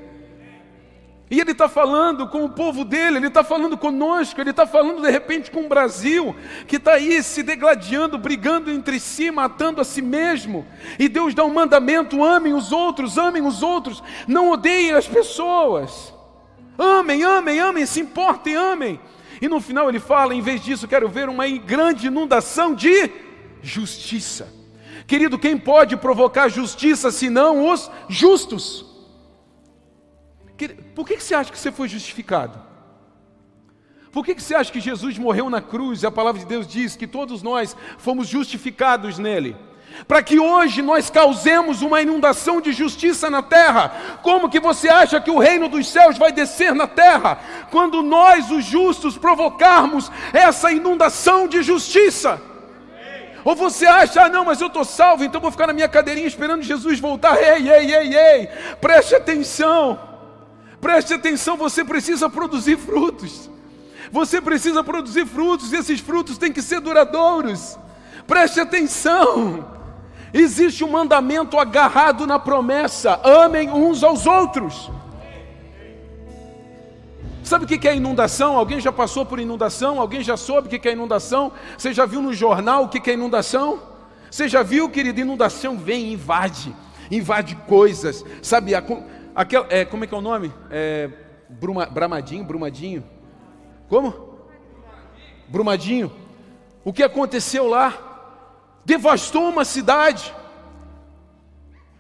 E ele está falando com o povo dele, ele está falando conosco, ele está falando de repente com o Brasil, que está aí se degladiando, brigando entre si, matando a si mesmo. E Deus dá um mandamento: amem os outros, amem os outros, não odeiem as pessoas. Amem, amem, amem, se importem, amem. E no final ele fala: em vez disso, quero ver uma grande inundação de justiça. Querido, quem pode provocar justiça senão os justos? Por que você acha que você foi justificado? Por que você acha que Jesus morreu na cruz a palavra de Deus diz que todos nós fomos justificados nele? Para que hoje nós causemos uma inundação de justiça na terra. Como que você acha que o reino dos céus vai descer na terra? Quando nós, os justos, provocarmos essa inundação de justiça. Ou você acha, ah, não, mas eu estou salvo, então vou ficar na minha cadeirinha esperando Jesus voltar. Ei, ei, ei, ei, preste atenção. Preste atenção, você precisa produzir frutos. Você precisa produzir frutos, e esses frutos têm que ser duradouros. Preste atenção. Existe um mandamento agarrado na promessa: amem uns aos outros. Sabe o que é inundação? Alguém já passou por inundação? Alguém já soube o que é inundação? Você já viu no jornal o que é inundação? Você já viu, querido? Inundação vem invade, invade coisas. Sabe, aquela, é, como é que é o nome? É, Bruma, Bramadinho, Brumadinho. Como? Brumadinho. O que aconteceu lá? Devastou uma cidade.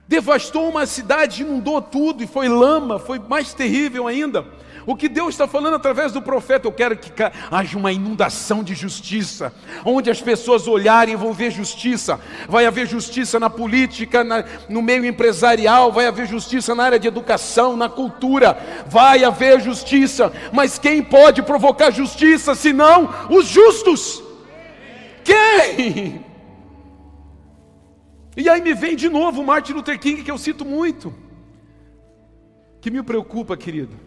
Devastou uma cidade, inundou tudo e foi lama, foi mais terrível ainda. O que Deus está falando através do profeta, eu quero que haja uma inundação de justiça, onde as pessoas olharem vão ver justiça. Vai haver justiça na política, na, no meio empresarial, vai haver justiça na área de educação, na cultura, vai haver justiça. Mas quem pode provocar justiça senão os justos? Quem? E aí me vem de novo Martin Luther King, que eu cito muito, que me preocupa, querido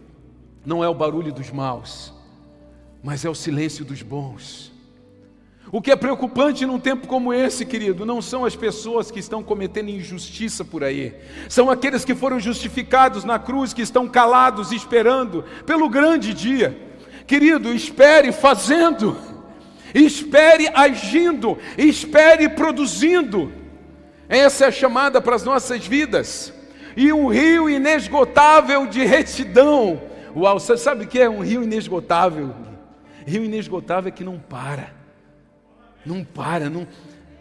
não é o barulho dos maus, mas é o silêncio dos bons. O que é preocupante num tempo como esse, querido, não são as pessoas que estão cometendo injustiça por aí, são aqueles que foram justificados na cruz, que estão calados esperando pelo grande dia. Querido, espere fazendo, espere agindo, espere produzindo. Essa é a chamada para as nossas vidas. E um rio inesgotável de retidão Uau, sabe o que é um rio inesgotável? Rio inesgotável é que não para, não para, não,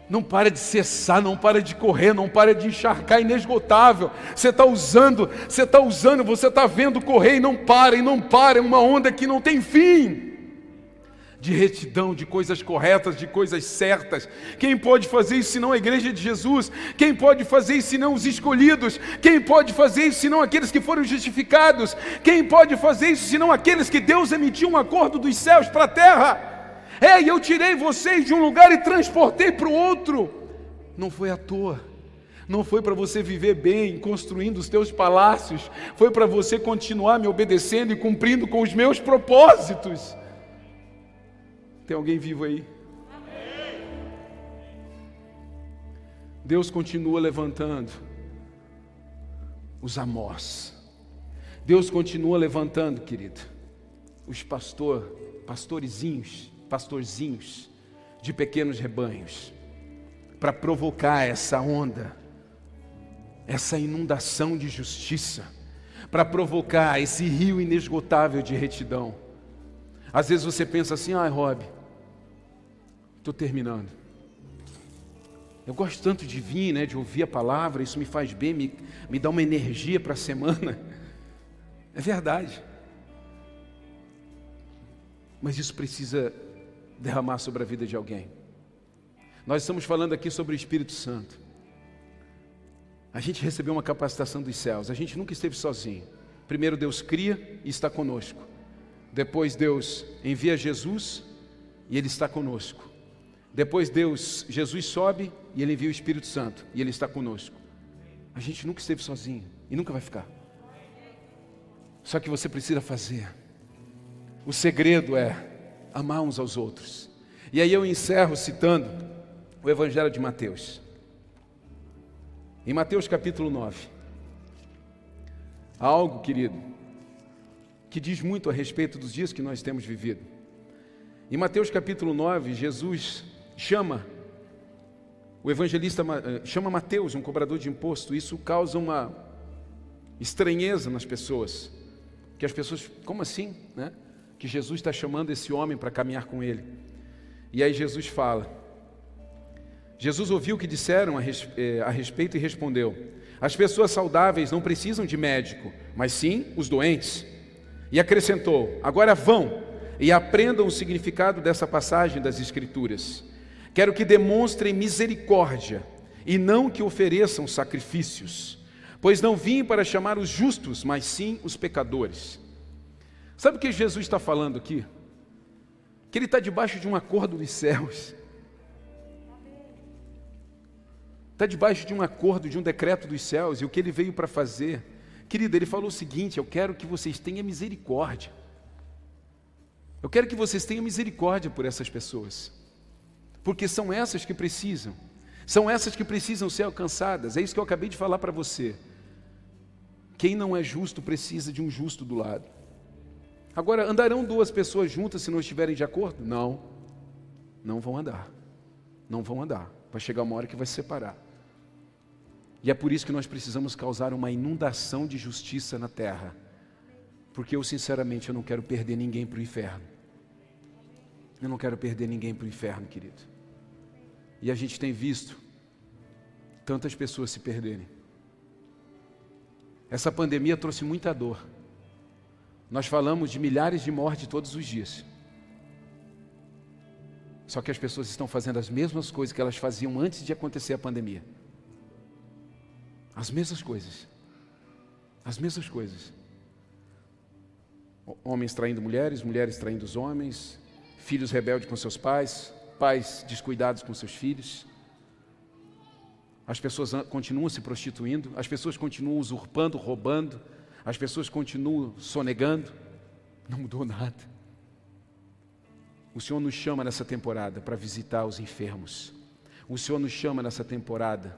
não para de cessar, não para de correr, não para de encharcar, inesgotável. Você está usando, você está usando, você está vendo correr e não para, e não para, é uma onda que não tem fim de retidão, de coisas corretas, de coisas certas. Quem pode fazer isso senão a igreja de Jesus? Quem pode fazer isso senão os escolhidos? Quem pode fazer isso senão aqueles que foram justificados? Quem pode fazer isso senão aqueles que Deus emitiu um acordo dos céus para a terra? É, eu tirei vocês de um lugar e transportei para o outro. Não foi à toa. Não foi para você viver bem, construindo os teus palácios, foi para você continuar me obedecendo e cumprindo com os meus propósitos. Tem alguém vivo aí? Deus continua levantando os amós. Deus continua levantando, querido, os pastor, pastorzinhos, pastorzinhos de pequenos rebanhos, para provocar essa onda, essa inundação de justiça, para provocar esse rio inesgotável de retidão. Às vezes você pensa assim, ai, ah, Rob, Estou terminando. Eu gosto tanto de vir, né, de ouvir a palavra, isso me faz bem, me, me dá uma energia para a semana. É verdade. Mas isso precisa derramar sobre a vida de alguém. Nós estamos falando aqui sobre o Espírito Santo. A gente recebeu uma capacitação dos céus, a gente nunca esteve sozinho. Primeiro Deus cria e está conosco. Depois Deus envia Jesus e Ele está conosco. Depois Deus, Jesus sobe e ele envia o Espírito Santo e ele está conosco. A gente nunca esteve sozinho e nunca vai ficar. Só que você precisa fazer. O segredo é amar uns aos outros. E aí eu encerro citando o Evangelho de Mateus. Em Mateus capítulo 9. Há algo, querido, que diz muito a respeito dos dias que nós temos vivido. Em Mateus capítulo 9, Jesus chama o evangelista eh, chama Mateus, um cobrador de imposto, isso causa uma estranheza nas pessoas. Que as pessoas, como assim, né? Que Jesus está chamando esse homem para caminhar com ele. E aí Jesus fala. Jesus ouviu o que disseram eh, a respeito e respondeu: As pessoas saudáveis não precisam de médico, mas sim os doentes. E acrescentou: Agora vão e aprendam o significado dessa passagem das Escrituras. Quero que demonstrem misericórdia e não que ofereçam sacrifícios, pois não vim para chamar os justos, mas sim os pecadores. Sabe o que Jesus está falando aqui? Que ele está debaixo de um acordo dos céus. Está debaixo de um acordo, de um decreto dos céus, e o que ele veio para fazer. Querido, ele falou o seguinte: eu quero que vocês tenham misericórdia. Eu quero que vocês tenham misericórdia por essas pessoas porque são essas que precisam. São essas que precisam ser alcançadas. É isso que eu acabei de falar para você. Quem não é justo precisa de um justo do lado. Agora, andarão duas pessoas juntas se não estiverem de acordo? Não. Não vão andar. Não vão andar. Vai chegar uma hora que vai se separar. E é por isso que nós precisamos causar uma inundação de justiça na terra. Porque eu, sinceramente, eu não quero perder ninguém para o inferno. Eu não quero perder ninguém para o inferno, querido. E a gente tem visto tantas pessoas se perderem. Essa pandemia trouxe muita dor. Nós falamos de milhares de mortes todos os dias. Só que as pessoas estão fazendo as mesmas coisas que elas faziam antes de acontecer a pandemia. As mesmas coisas. As mesmas coisas. Homens traindo mulheres, mulheres traindo os homens, filhos rebeldes com seus pais, pais descuidados com seus filhos. As pessoas continuam se prostituindo, as pessoas continuam usurpando, roubando, as pessoas continuam sonegando. Não mudou nada. O Senhor nos chama nessa temporada para visitar os enfermos. O Senhor nos chama nessa temporada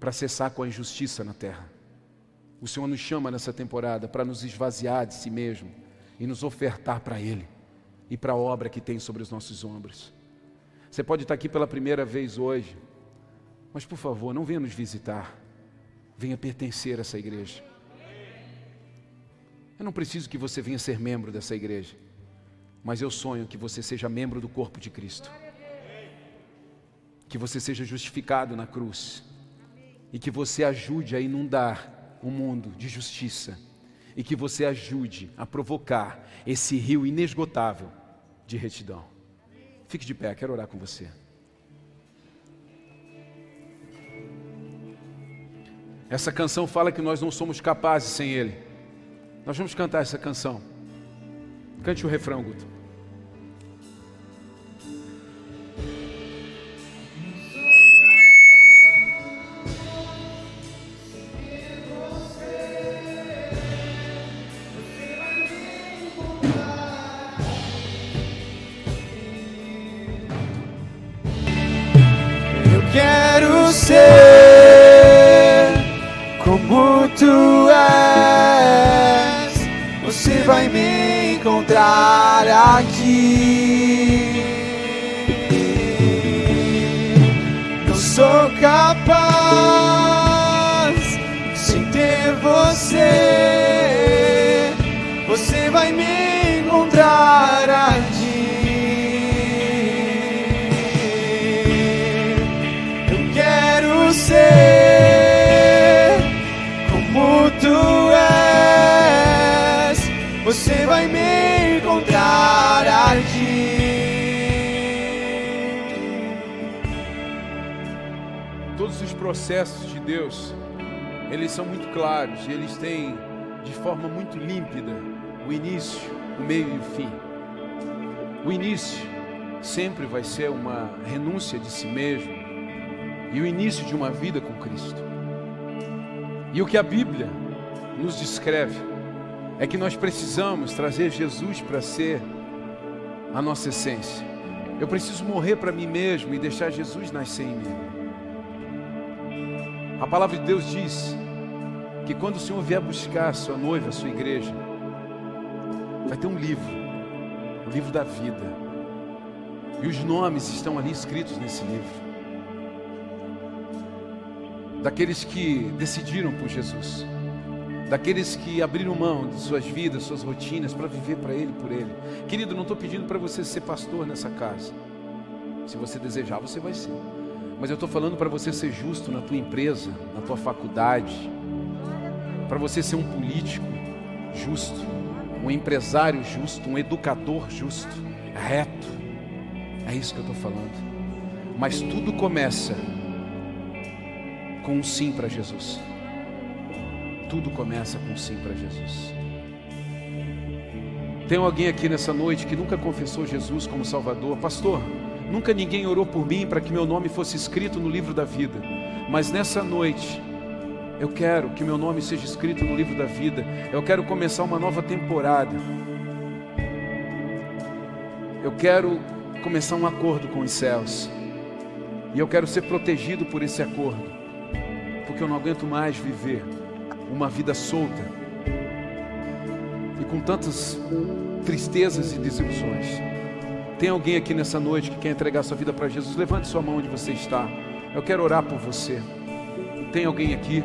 para cessar com a injustiça na terra. O Senhor nos chama nessa temporada para nos esvaziar de si mesmo e nos ofertar para Ele e para a obra que tem sobre os nossos ombros. Você pode estar aqui pela primeira vez hoje, mas por favor, não venha nos visitar, venha pertencer a essa igreja. Eu não preciso que você venha ser membro dessa igreja mas eu sonho que você seja membro do corpo de Cristo. Que você seja justificado na cruz. E que você ajude a inundar o mundo de justiça. E que você ajude a provocar esse rio inesgotável de retidão. Fique de pé, quero orar com você. Essa canção fala que nós não somos capazes sem Ele. Nós vamos cantar essa canção. Cante o refrão, Guto. Processos de Deus, eles são muito claros e eles têm de forma muito límpida o início, o meio e o fim. O início sempre vai ser uma renúncia de si mesmo e o início de uma vida com Cristo. E o que a Bíblia nos descreve é que nós precisamos trazer Jesus para ser a nossa essência. Eu preciso morrer para mim mesmo e deixar Jesus nascer em mim. A palavra de Deus diz que quando o Senhor vier buscar a sua noiva, a sua igreja, vai ter um livro, o livro da vida. E os nomes estão ali escritos nesse livro. Daqueles que decidiram por Jesus, daqueles que abriram mão de suas vidas, suas rotinas para viver para Ele, por Ele. Querido, não estou pedindo para você ser pastor nessa casa. Se você desejar, você vai ser. Mas eu estou falando para você ser justo na tua empresa, na tua faculdade, para você ser um político justo, um empresário justo, um educador justo, reto. É isso que eu estou falando. Mas tudo começa com um sim para Jesus. Tudo começa com um sim para Jesus. Tem alguém aqui nessa noite que nunca confessou Jesus como Salvador? Pastor, nunca ninguém orou por mim para que meu nome fosse escrito no livro da vida. Mas nessa noite, eu quero que meu nome seja escrito no livro da vida. Eu quero começar uma nova temporada. Eu quero começar um acordo com os céus. E eu quero ser protegido por esse acordo, porque eu não aguento mais viver uma vida solta e com tantas tristezas e desilusões. Tem alguém aqui nessa noite que quer entregar sua vida para Jesus? Levante sua mão onde você está. Eu quero orar por você. Tem alguém aqui?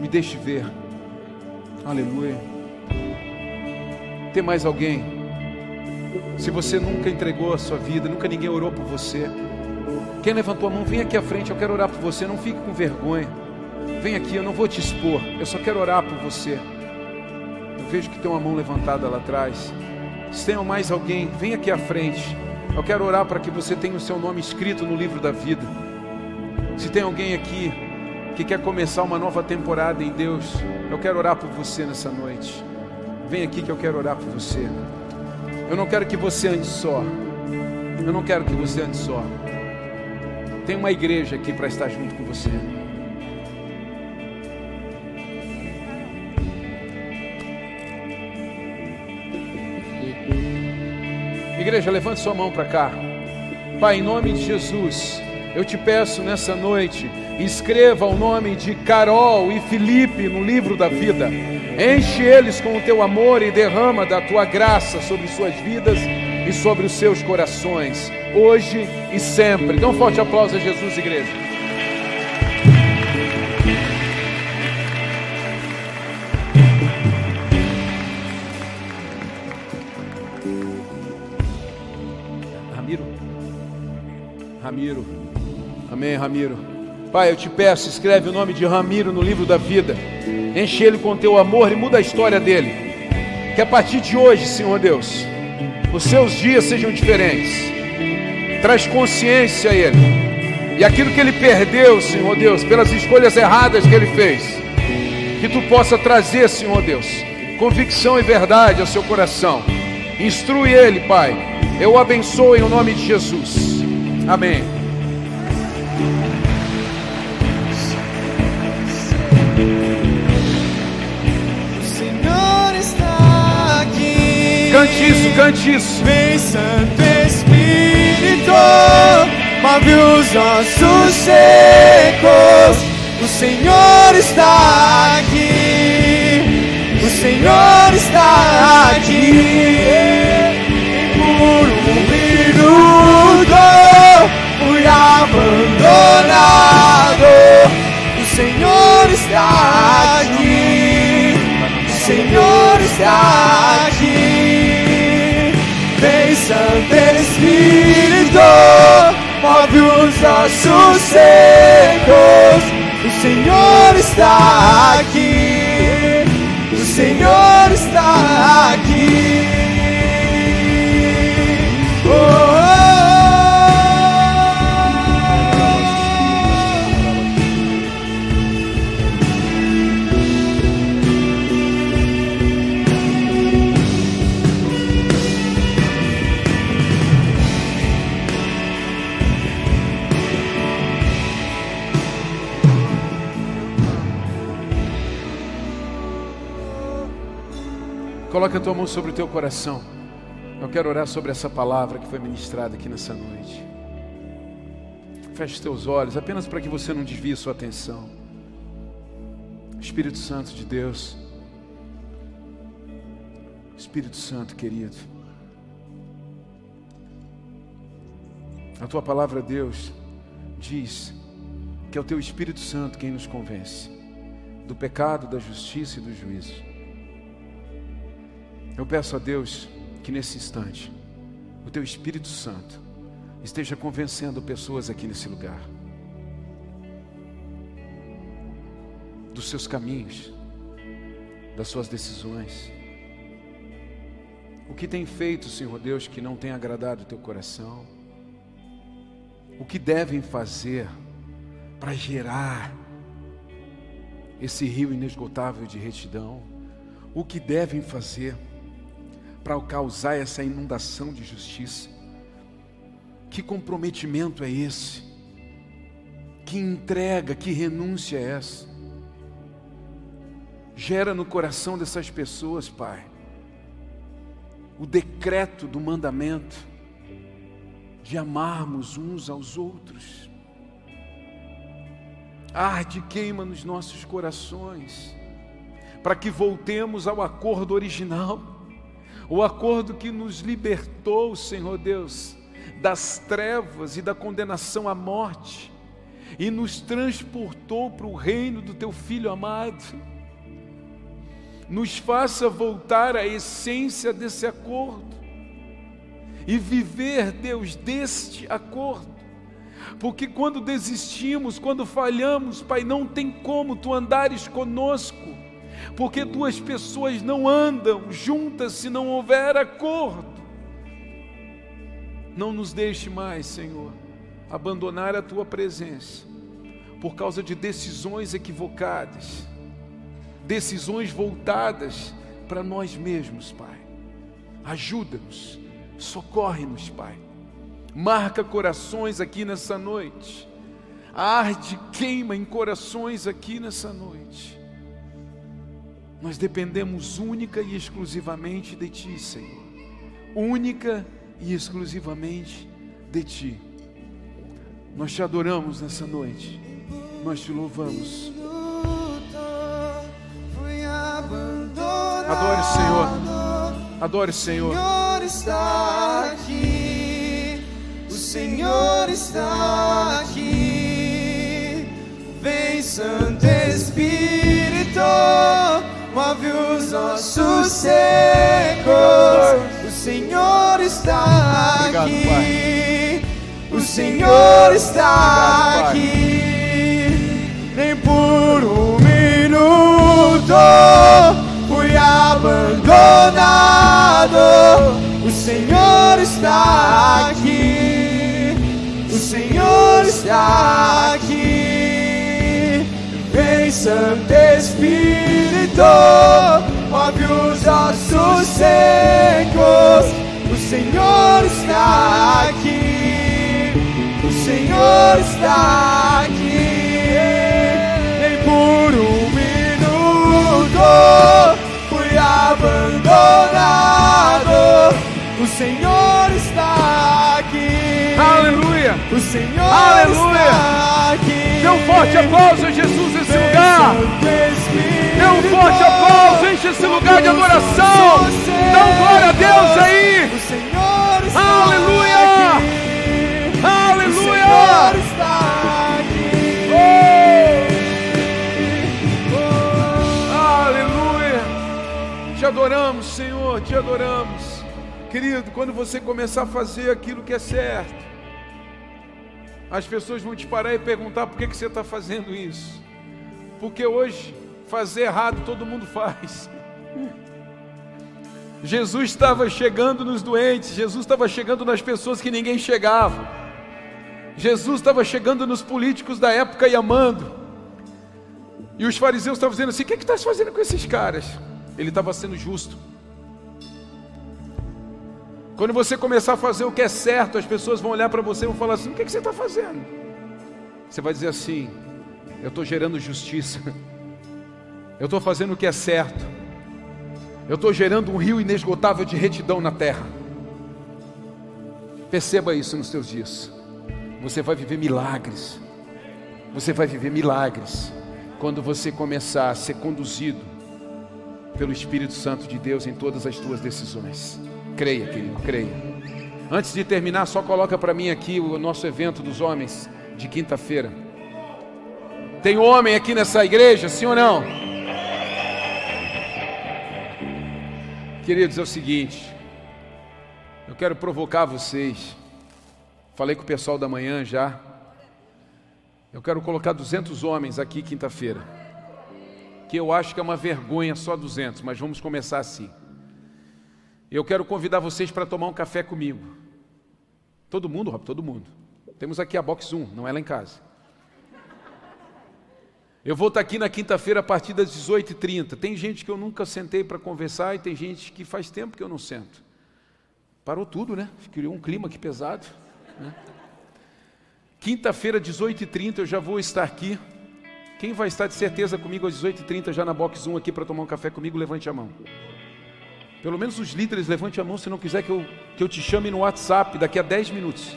Me deixe ver. Aleluia. Tem mais alguém? Se você nunca entregou a sua vida, nunca ninguém orou por você. Quem levantou a mão, vem aqui à frente, eu quero orar por você. Não fique com vergonha. Vem aqui, eu não vou te expor. Eu só quero orar por você. Eu vejo que tem uma mão levantada lá atrás. Se tem mais alguém, vem aqui à frente. Eu quero orar para que você tenha o seu nome escrito no livro da vida. Se tem alguém aqui que quer começar uma nova temporada em Deus, eu quero orar por você nessa noite. Vem aqui que eu quero orar por você. Eu não quero que você ande só. Eu não quero que você ande só. Tem uma igreja aqui para estar junto com você. Igreja, levante sua mão para cá. Pai, em nome de Jesus, eu te peço nessa noite, escreva o nome de Carol e Felipe no livro da vida. Enche eles com o teu amor e derrama da tua graça sobre suas vidas e sobre os seus corações, hoje e sempre. Dê um forte aplauso a Jesus, igreja. Ramiro. Amém, Ramiro. Pai, eu te peço, escreve o nome de Ramiro no livro da vida. Enche ele com teu amor e muda a história dele. Que a partir de hoje, Senhor Deus, os seus dias sejam diferentes. Traz consciência a ele. E aquilo que ele perdeu, Senhor Deus, pelas escolhas erradas que ele fez, que tu possa trazer, Senhor Deus, convicção e verdade ao seu coração. Instrui ele, Pai. Eu o abençoo em nome de Jesus. Amém. O Senhor está aqui. Cante isso, cante isso. Vem, Santo Espírito, move os ossos secos. O Senhor está aqui. O Senhor está aqui. Por um minuto abandonado. O Senhor está aqui. O Senhor está aqui. Vem, Santo Espírito, move os ossos secos. O Senhor está aqui. O Senhor está aqui. Coloca a tua mão sobre o teu coração. Eu quero orar sobre essa palavra que foi ministrada aqui nessa noite. Feche os teus olhos, apenas para que você não desvie sua atenção. Espírito Santo de Deus. Espírito Santo querido. A tua palavra, Deus, diz que é o teu Espírito Santo quem nos convence do pecado, da justiça e do juízo. Eu peço a Deus que nesse instante, o Teu Espírito Santo esteja convencendo pessoas aqui nesse lugar dos seus caminhos, das suas decisões. O que tem feito, Senhor Deus, que não tem agradado o teu coração? O que devem fazer para gerar esse rio inesgotável de retidão? O que devem fazer? Para causar essa inundação de justiça. Que comprometimento é esse? Que entrega, que renúncia é essa? Gera no coração dessas pessoas, Pai, o decreto do mandamento de amarmos uns aos outros. Arde, queima nos nossos corações, para que voltemos ao acordo original, o acordo que nos libertou, Senhor Deus, das trevas e da condenação à morte, e nos transportou para o reino do Teu Filho amado. Nos faça voltar à essência desse acordo e viver, Deus, deste acordo porque quando desistimos, quando falhamos, Pai, não tem como tu andares conosco, porque duas pessoas não andam juntas se não houver acordo. Não nos deixe mais, Senhor, abandonar a tua presença por causa de decisões equivocadas, decisões voltadas para nós mesmos, Pai. Ajuda-nos, socorre-nos, Pai marca corações aqui nessa noite, arde, queima em corações aqui nessa noite. Nós dependemos única e exclusivamente de Ti, Senhor, única e exclusivamente de Ti. Nós te adoramos nessa noite, nós te louvamos. Adore o Senhor, adore o Senhor. Senhor está aqui. Senhor está aqui. Vem, Santo Espírito, move os nossos secos. O Senhor está aqui. O Senhor está aqui. Nem por um minuto fui abandonado. O Senhor está aqui. Senhor está aqui. Vem, Santo Espírito, move os ossos secos. O Senhor está aqui. O Senhor está aqui. Nem por um minuto fui abandonado. O Senhor está aqui. Aleluia. O Senhor Aleluia. está aqui. Dê um forte aplauso a Jesus nesse lugar. Dê um forte aplauso, enche esse lugar de adoração. Dá um glória a Deus aí. Aleluia. aqui. Aleluia. O Senhor está aqui. Aleluia. Te adoramos, Senhor, te adoramos. Querido, quando você começar a fazer aquilo que é certo, as pessoas vão te parar e perguntar por que, que você está fazendo isso. Porque hoje, fazer errado todo mundo faz. Jesus estava chegando nos doentes, Jesus estava chegando nas pessoas que ninguém chegava. Jesus estava chegando nos políticos da época e amando. E os fariseus estavam dizendo assim: o que, que estás fazendo com esses caras? Ele estava sendo justo. Quando você começar a fazer o que é certo, as pessoas vão olhar para você e vão falar assim: o que, é que você está fazendo? Você vai dizer assim: eu estou gerando justiça, eu estou fazendo o que é certo, eu estou gerando um rio inesgotável de retidão na terra. Perceba isso nos teus dias. Você vai viver milagres. Você vai viver milagres quando você começar a ser conduzido pelo Espírito Santo de Deus em todas as tuas decisões. Creia, querido, creia. Antes de terminar, só coloca para mim aqui o nosso evento dos homens de quinta-feira. Tem homem aqui nessa igreja, sim ou não? Queridos, é o seguinte. Eu quero provocar vocês. Falei com o pessoal da manhã já. Eu quero colocar 200 homens aqui quinta-feira. Que eu acho que é uma vergonha só 200, mas vamos começar assim. Eu quero convidar vocês para tomar um café comigo. Todo mundo, Rob, todo mundo. Temos aqui a Box 1, não é lá em casa. Eu vou estar aqui na quinta-feira a partir das 18h30. Tem gente que eu nunca sentei para conversar e tem gente que faz tempo que eu não sento. Parou tudo, né? Criou um clima aqui pesado. Né? Quinta-feira, 18h30, eu já vou estar aqui. Quem vai estar de certeza comigo às 18h30 já na Box 1 aqui para tomar um café comigo, levante a mão. Pelo menos os líderes, levante a mão se não quiser que eu, que eu te chame no WhatsApp daqui a 10 minutos.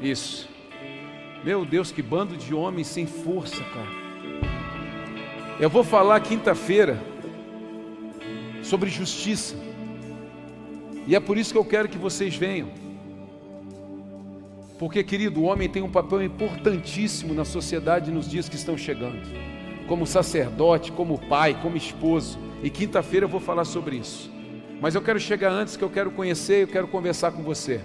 Isso. Meu Deus, que bando de homens sem força, cara. Eu vou falar quinta-feira sobre justiça. E é por isso que eu quero que vocês venham. Porque, querido, o homem tem um papel importantíssimo na sociedade nos dias que estão chegando. Como sacerdote, como pai, como esposo. E quinta-feira eu vou falar sobre isso. Mas eu quero chegar antes, que eu quero conhecer, eu quero conversar com você.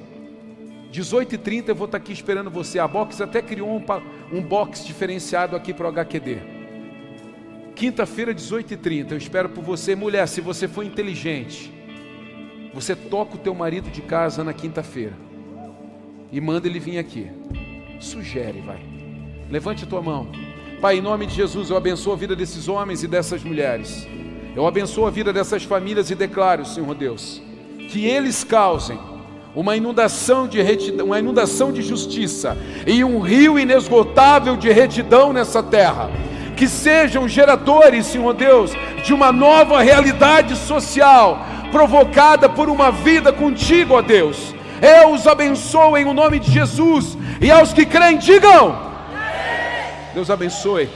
18h30 eu vou estar aqui esperando você. A Box até criou um, um box diferenciado aqui para o HQD. Quinta-feira, 18h30, eu espero por você. Mulher, se você for inteligente, você toca o teu marido de casa na quinta-feira e manda ele vir aqui. Sugere, vai. Levante a tua mão. Pai, em nome de Jesus, eu abençoo a vida desses homens e dessas mulheres. Eu abençoo a vida dessas famílias e declaro, Senhor Deus, que eles causem uma inundação de retidão, uma inundação de justiça e um rio inesgotável de retidão nessa terra. Que sejam geradores, Senhor Deus, de uma nova realidade social provocada por uma vida contigo, ó Deus. Eu os abençoo em o nome de Jesus e aos que creem, digam: Deus abençoe.